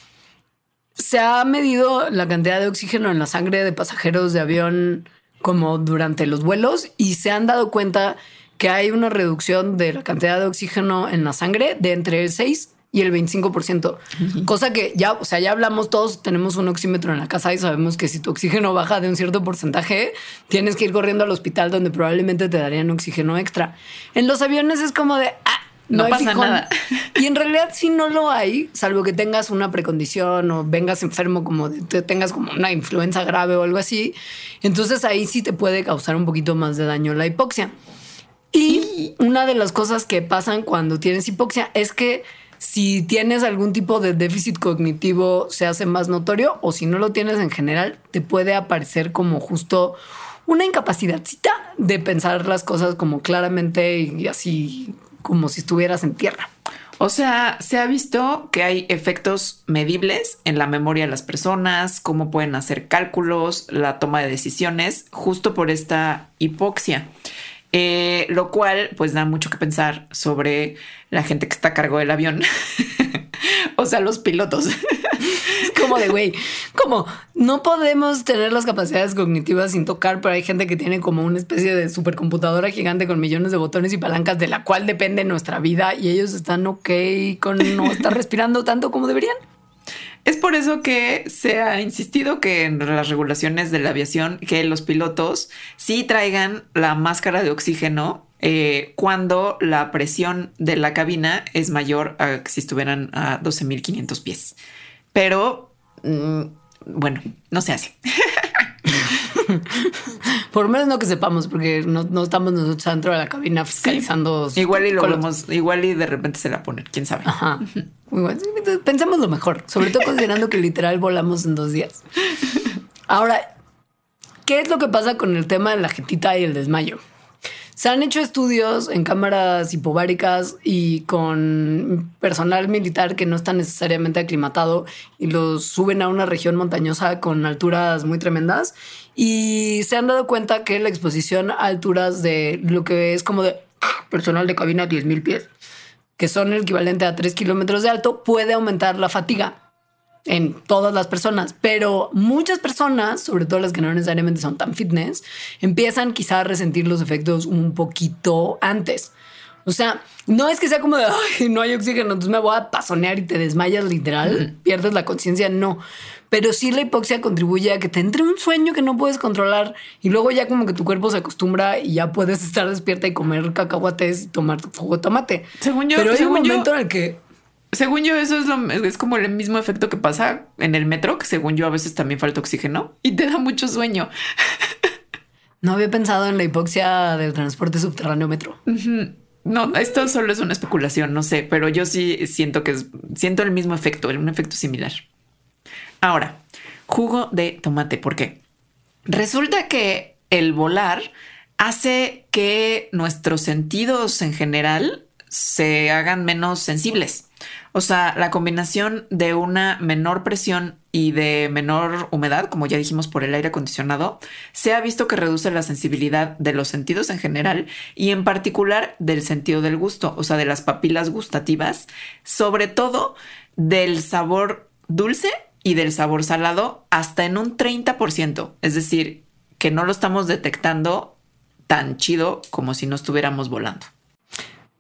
se ha medido la cantidad de oxígeno en la sangre de pasajeros de avión como durante los vuelos y se han dado cuenta que hay una reducción de la cantidad de oxígeno en la sangre de entre el 6 y el 25%. Cosa que ya, o sea, ya hablamos todos, tenemos un oxímetro en la casa y sabemos que si tu oxígeno baja de un cierto porcentaje, tienes que ir corriendo al hospital donde probablemente te darían oxígeno extra. En los aviones es como de, ah, no, pasa nada. [laughs] Y en realidad si no lo hay, salvo que tengas una precondición o vengas enfermo como tengas como una influenza grave o algo así, entonces ahí sí te puede causar un poquito más de daño la hipoxia. Y una de las cosas que pasan cuando tienes hipoxia es que si tienes algún tipo de déficit cognitivo se hace más notorio o si no lo tienes en general, te puede aparecer como justo una incapacidadcita de pensar las cosas como claramente y así como si estuvieras en tierra. O sea, se ha visto que hay efectos medibles en la memoria de las personas, cómo pueden hacer cálculos, la toma de decisiones, justo por esta hipoxia. Eh, lo cual pues da mucho que pensar sobre la gente que está a cargo del avión. [laughs] o sea, los pilotos. [laughs] como de, güey, como no podemos tener las capacidades cognitivas sin tocar, pero hay gente que tiene como una especie de supercomputadora gigante con millones de botones y palancas de la cual depende nuestra vida y ellos están ok con no estar [laughs] respirando tanto como deberían. Es por eso que se ha insistido que en las regulaciones de la aviación, que los pilotos sí traigan la máscara de oxígeno eh, cuando la presión de la cabina es mayor a si estuvieran a 12.500 pies. Pero, mm, bueno, no se hace. [laughs] Por menos no que sepamos, porque no, estamos nosotros dentro de la cabina fiscalizando. Igual y lo vemos, igual y de repente se la ponen, quién sabe. Ajá. Pensemos lo mejor, sobre todo considerando que literal volamos en dos días. Ahora, ¿qué es lo que pasa con el tema de la jetita y el desmayo? Se han hecho estudios en cámaras hipováricas y con personal militar que no está necesariamente aclimatado y los suben a una región montañosa con alturas muy tremendas y se han dado cuenta que la exposición a alturas de lo que es como de personal de cabina a 10.000 pies, que son el equivalente a 3 kilómetros de alto, puede aumentar la fatiga. en todas las personas, pero muchas personas, sobre todo las que no necesariamente son tan fitness, empiezan quizá a resentir los efectos un poquito antes. O sea, no es que sea como de Ay, no hay oxígeno, entonces me voy a pasonear y te desmayas literal, pierdes la conciencia. No, pero sí la hipoxia contribuye a que te entre un sueño que no puedes controlar y luego ya como que tu cuerpo se acostumbra y ya puedes estar despierta y comer cacahuates y tomar tu jugo de tomate. Según yo, pero hay un según yo- momento en el que Según yo, eso es, lo, es como el mismo efecto que pasa en el metro, que según yo a veces también falta oxígeno y te da mucho sueño. [laughs] no había pensado en la hipoxia del transporte subterráneo metro. No, esto solo es una especulación, no sé, pero yo sí siento que es, siento el mismo efecto, un efecto similar. Ahora, jugo de tomate, ¿por qué? Resulta que el volar hace que nuestros sentidos en general se hagan menos sensibles. O sea, la combinación de una menor presión y de menor humedad, como ya dijimos por el aire acondicionado, se ha visto que reduce la sensibilidad de los sentidos en general y en particular del sentido del gusto, o sea, de las papilas gustativas, sobre todo del sabor dulce y del sabor salado hasta en un 30%. Es decir, que no lo estamos detectando tan chido como si no estuviéramos volando.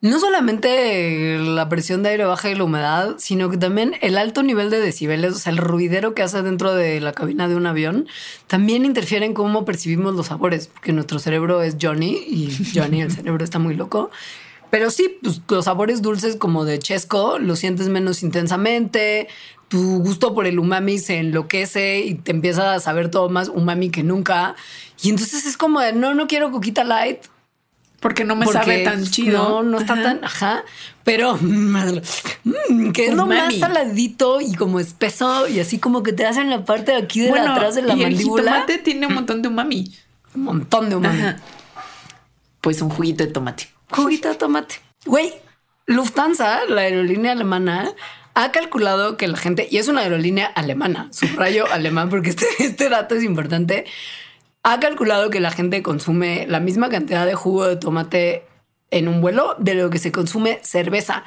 No solamente la presión de aire baja y la humedad, sino que también el alto nivel de decibeles, o sea, el ruidero que hace dentro de la cabina de un avión, también interfiere en cómo percibimos los sabores, porque nuestro cerebro es Johnny y Johnny, el cerebro está muy loco. Pero sí, pues, los sabores dulces como de chesco los sientes menos intensamente, tu gusto por el umami se enloquece y te empieza a saber todo más umami que nunca. Y entonces es como de, no, no quiero coquita light, Porque no me porque, sabe tan chido. No, no está Ajá. tan, ajá. Pero mm, que es lo más saladito y como espeso y así como que te hacen la parte de aquí de atrás de la y el mandíbula. jitomate tiene un montón de umami. Un montón de umami. Ajá. Pues un juguito de tomate. Juguito de tomate. Güey, Lufthansa, la aerolínea alemana, ha calculado que la gente, y es una aerolínea alemana, subrayo [laughs] alemán porque este, este dato es importante, ha calculado que la gente consume la misma cantidad de jugo de tomate en un vuelo de lo que se consume cerveza.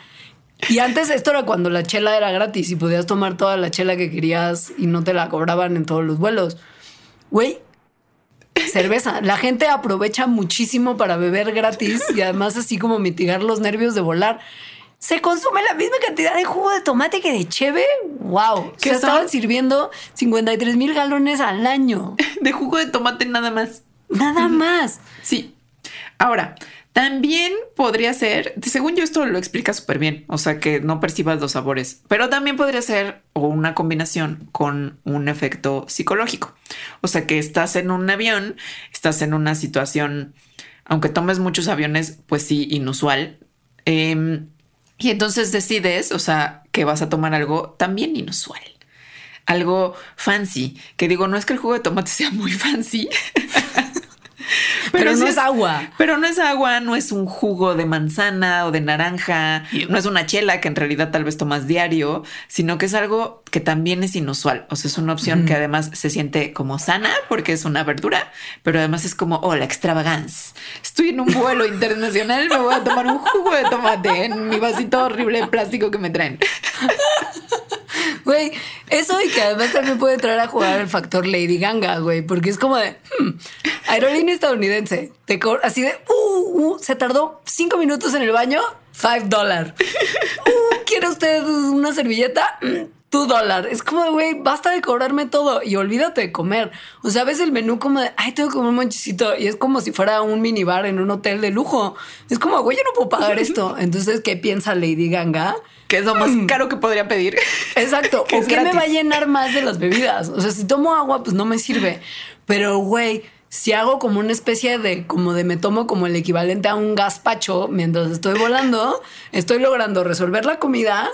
Y antes esto era cuando la chela era gratis y podías tomar toda la chela que querías y no te la cobraban en todos los vuelos. Güey, cerveza. La gente aprovecha muchísimo para beber gratis y además así como mitigar los nervios de volar. Se consume la misma cantidad de jugo de tomate que de cheve. Wow. ¿Qué Se son? estaban sirviendo 53 mil galones al año. [laughs] De jugo de tomate nada más. Nada más. Sí. Ahora, también podría ser, según yo esto lo explica súper bien, o sea que no percibas los sabores, pero también podría ser o una combinación con un efecto psicológico. O sea que estás en un avión, estás en una situación, aunque tomes muchos aviones, pues sí, inusual. em, y entonces decides, o sea, que vas a tomar algo también inusual. Algo fancy, que digo, no es que el jugo de tomate [laughs] sea muy fancy, Pero, no sí es agua. pero no es agua, no es un jugo de manzana o de naranja, no es una chela que en realidad tal vez tomas diario, sino que es algo que también es inusual. O sea, es una opción que además se siente como sana porque es una verdura, pero además es como, oh, la extravagance. Estoy en un vuelo internacional, me voy a tomar un jugo de tomate en mi vasito horrible de plástico que me traen. Güey, eso y que además también puede traer a jugar el factor Lady Ganga, güey, porque es como de hmm, aerolínea estadounidense, te así de uh, uh, se tardó cinco minutos en el baño, five dólares. [laughs] Uh, ¿Quiere usted una servilleta? Mm, Two dólar. Es como de, güey, basta de cobrarme todo y olvídate de comer. O sea, ves el menú como de, ay, tengo que comer un monchicito y es como si fuera un minibar en un hotel de lujo. Es como, güey, yo no puedo pagar esto. [laughs] Entonces, ¿qué piensa Lady Ganga? Que es lo más caro que podría pedir. [laughs] Exacto. Que ¿O qué me va a llenar más de las bebidas? O sea, si tomo agua, pues no me sirve. Pero, güey, si hago como una especie de, como de me tomo como el equivalente a un gazpacho mientras estoy volando, estoy logrando resolver la comida.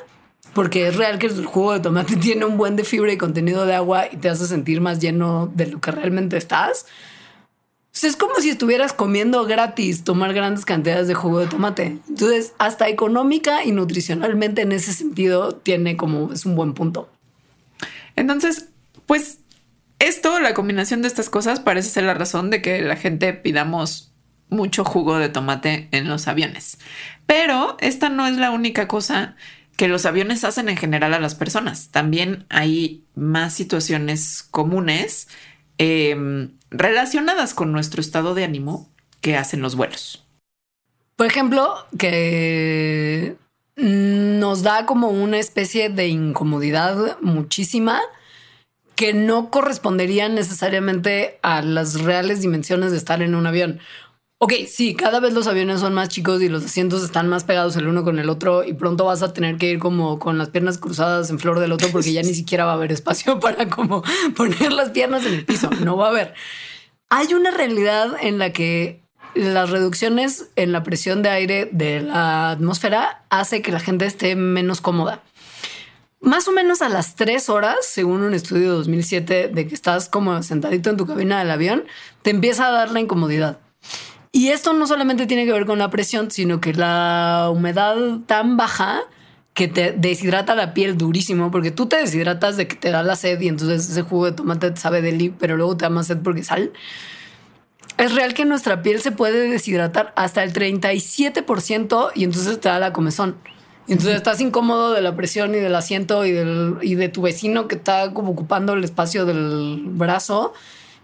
Porque es real que el jugo de tomate [laughs] tiene un buen de fibra y contenido de agua y te hace sentir más lleno de lo que realmente estás. Es como si estuvieras comiendo gratis tomar grandes cantidades de jugo de tomate. Entonces, hasta económica y nutricionalmente en ese sentido tiene como es un buen punto. Entonces, pues esto, la combinación de estas cosas parece ser la razón de que la gente pidamos mucho jugo de tomate en los aviones. Pero esta no es la única cosa que los aviones hacen en general a las personas. También hay más situaciones comunes em, relacionadas con nuestro estado de ánimo que hacen los vuelos. Por ejemplo, que nos da como una especie de incomodidad muchísima que no correspondería necesariamente a las reales dimensiones de estar en un avión. Ok, sí, cada vez los aviones son más chicos y los asientos están más pegados el uno con el otro y pronto vas a tener que ir como con las piernas cruzadas en flor del otro porque ya ni [laughs] siquiera va a haber espacio [laughs] para como poner las piernas en el piso. No va a haber. Hay una realidad en la que las reducciones en la presión de aire de la atmósfera hace que la gente esté menos cómoda. Más o menos a las tres horas, según un estudio de 2007, de que estás como sentadito en tu cabina del avión, te empieza a dar la incomodidad. Y esto no solamente tiene que ver con la presión, sino que la humedad tan baja que te deshidrata la piel durísimo, porque tú te deshidratas de que te da la sed y entonces ese jugo de tomate te sabe deli, pero luego te da más sed porque sal. Es real que nuestra piel se puede deshidratar hasta el 37% y entonces te da la comezón. Y entonces estás incómodo de la presión y del asiento y, del, y de tu vecino que está como ocupando el espacio del brazo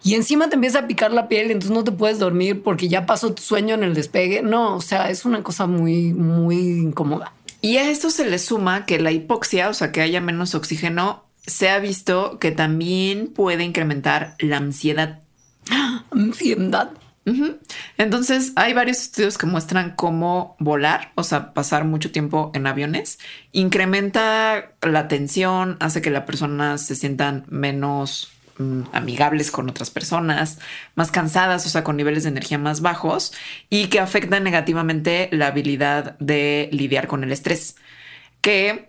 y encima te empieza a picar la piel, entonces no te puedes dormir porque ya pasó tu sueño en el despegue. No, o sea, es una cosa muy, muy incómoda. Y a esto se le suma que la hipoxia, o sea, que haya menos oxígeno, se ha visto que también puede incrementar la ansiedad. [gasps] Ansiedad. Entonces, hay varios estudios que muestran cómo volar, o sea, pasar mucho tiempo en aviones, incrementa la tensión, hace que las personas se sientan menos Mm, amigables con otras personas, más cansadas, o sea, con niveles de energía más bajos y que afectan negativamente la habilidad de lidiar con el estrés. Que,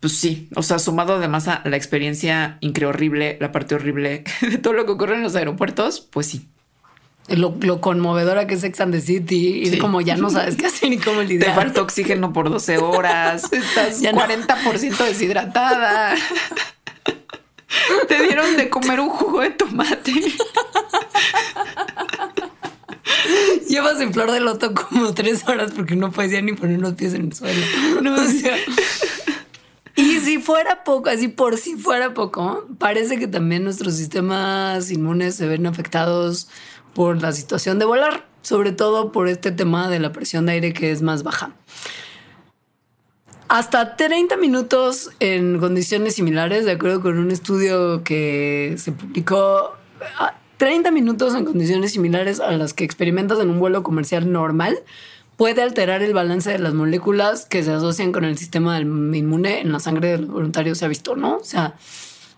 pues sí, o sea, sumado además a la experiencia increíble, horrible, la parte horrible [laughs] de todo lo que ocurre en los aeropuertos, pues sí. Lo, conmovedora que es Ex and the City y como ya no sabes qué hacer ni cómo lidiar. Te falta oxígeno por 12 horas, [laughs] estás ya 40% deshidratada. [laughs] [laughs] Te dieron de comer un jugo de tomate. [laughs] Llevas en flor de loto como tres horas porque no podías ni poner los pies en el suelo. No, y si fuera poco, así por si fuera poco, parece que también nuestros sistemas inmunes se ven afectados por la situación de volar, sobre todo por este tema de la presión de aire que es más baja. Hasta 30 minutos en condiciones similares, de acuerdo con un estudio que se publicó, 30 minutos en condiciones similares a las que experimentas en un vuelo comercial normal puede alterar el balance de las moléculas que se asocian con el sistema inmune en la sangre de los voluntarios, se ha visto, ¿no? O sea,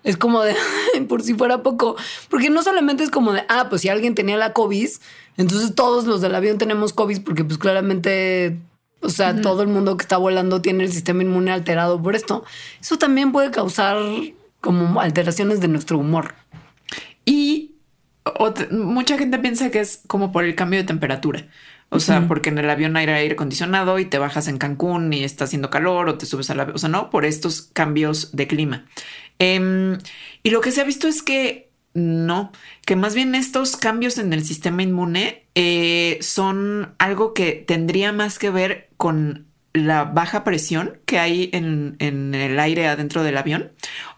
es como de, [laughs] por si fuera poco, porque no solamente es como de, ah, pues si alguien tenía la COVID, entonces todos los del avión tenemos COVID porque pues claramente o sea, todo el mundo que está volando tiene el sistema inmune alterado por esto. Eso también puede causar como alteraciones de nuestro humor. Y mucha gente piensa que es como por el cambio de temperatura. O sea, porque en el avión hay aire acondicionado y te bajas en Cancún y está haciendo calor o te subes a la... O sea, no, por estos cambios de clima. Em, y lo que se ha visto es que no, que más bien estos cambios en el sistema inmune eh, son algo que tendría más que ver con la baja presión que hay en, en, el aire adentro del avión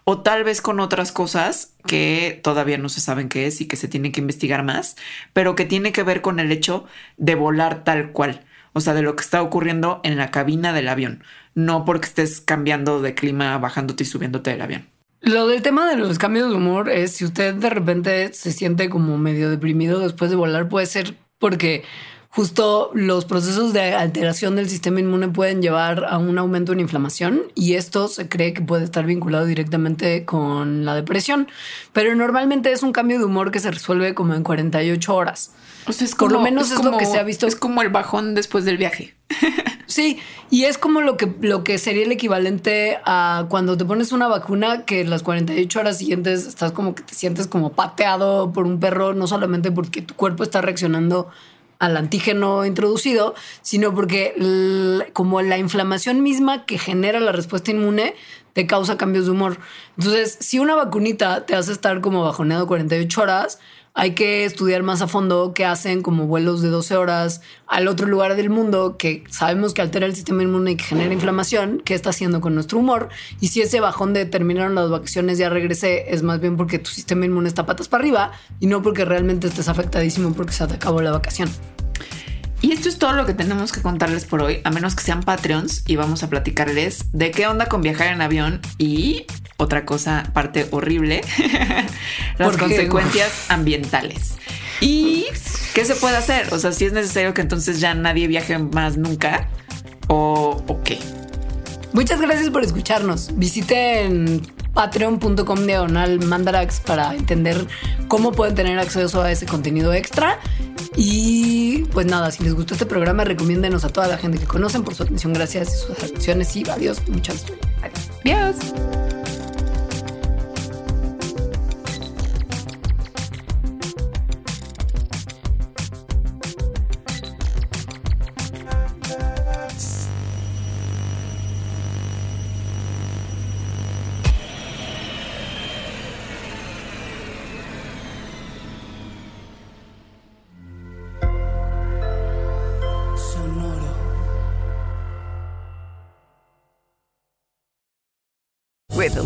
o tal vez con otras cosas que todavía no se saben qué es y que se tiene que investigar más, pero que tiene que ver con el hecho de volar tal cual, o sea, de lo que está ocurriendo en la cabina del avión, no porque estés cambiando de clima, bajándote y subiéndote del avión. Lo del tema de los cambios de humor es si usted de repente se siente como medio deprimido después de volar, puede ser porque justo los procesos de alteración del sistema inmune pueden llevar a un aumento en inflamación y esto se cree que puede estar vinculado directamente con la depresión. Pero normalmente es un cambio de humor que se resuelve como en 48 horas. O sea, es como, Por lo menos es, lo que se ha visto. Es como el bajón después del viaje. [laughs] Sí, y es como lo que, lo que sería el equivalente a cuando te pones una vacuna que las 48 horas siguientes estás como que te sientes como pateado por un perro, no solamente porque tu cuerpo está reaccionando al antígeno introducido, sino porque como la inflamación misma que genera la respuesta inmune te causa cambios de humor. Entonces, si una vacunita te hace estar como bajoneado 48 horas, hay que estudiar más a fondo qué hacen como vuelos de 12 horas al otro lugar del mundo que sabemos que altera el sistema inmune y que genera inflamación, qué está haciendo con nuestro humor. Y si ese bajón de terminaron las vacaciones, ya regresé, es más bien porque tu sistema inmune está patas para arriba y no porque realmente estés afectadísimo porque se te acabó la vacación. Y esto es todo lo que tenemos que contarles por hoy, a menos que sean Patreons y vamos a platicarles de qué onda con viajar en avión y otra cosa, parte horrible, [laughs] las consecuencias ambientales. Y qué se puede hacer, o sea, si es necesario que entonces ya nadie viaje más nunca o, o qué. Muchas gracias por escucharnos. Visiten patreon.com diagonal mandarax para entender cómo pueden tener acceso a ese contenido extra. Y pues nada, si les gustó este programa, recomiéndenos a toda la gente que conocen por su atención. Gracias y sus atenciones. Y adiós. Muchas gracias. Adiós.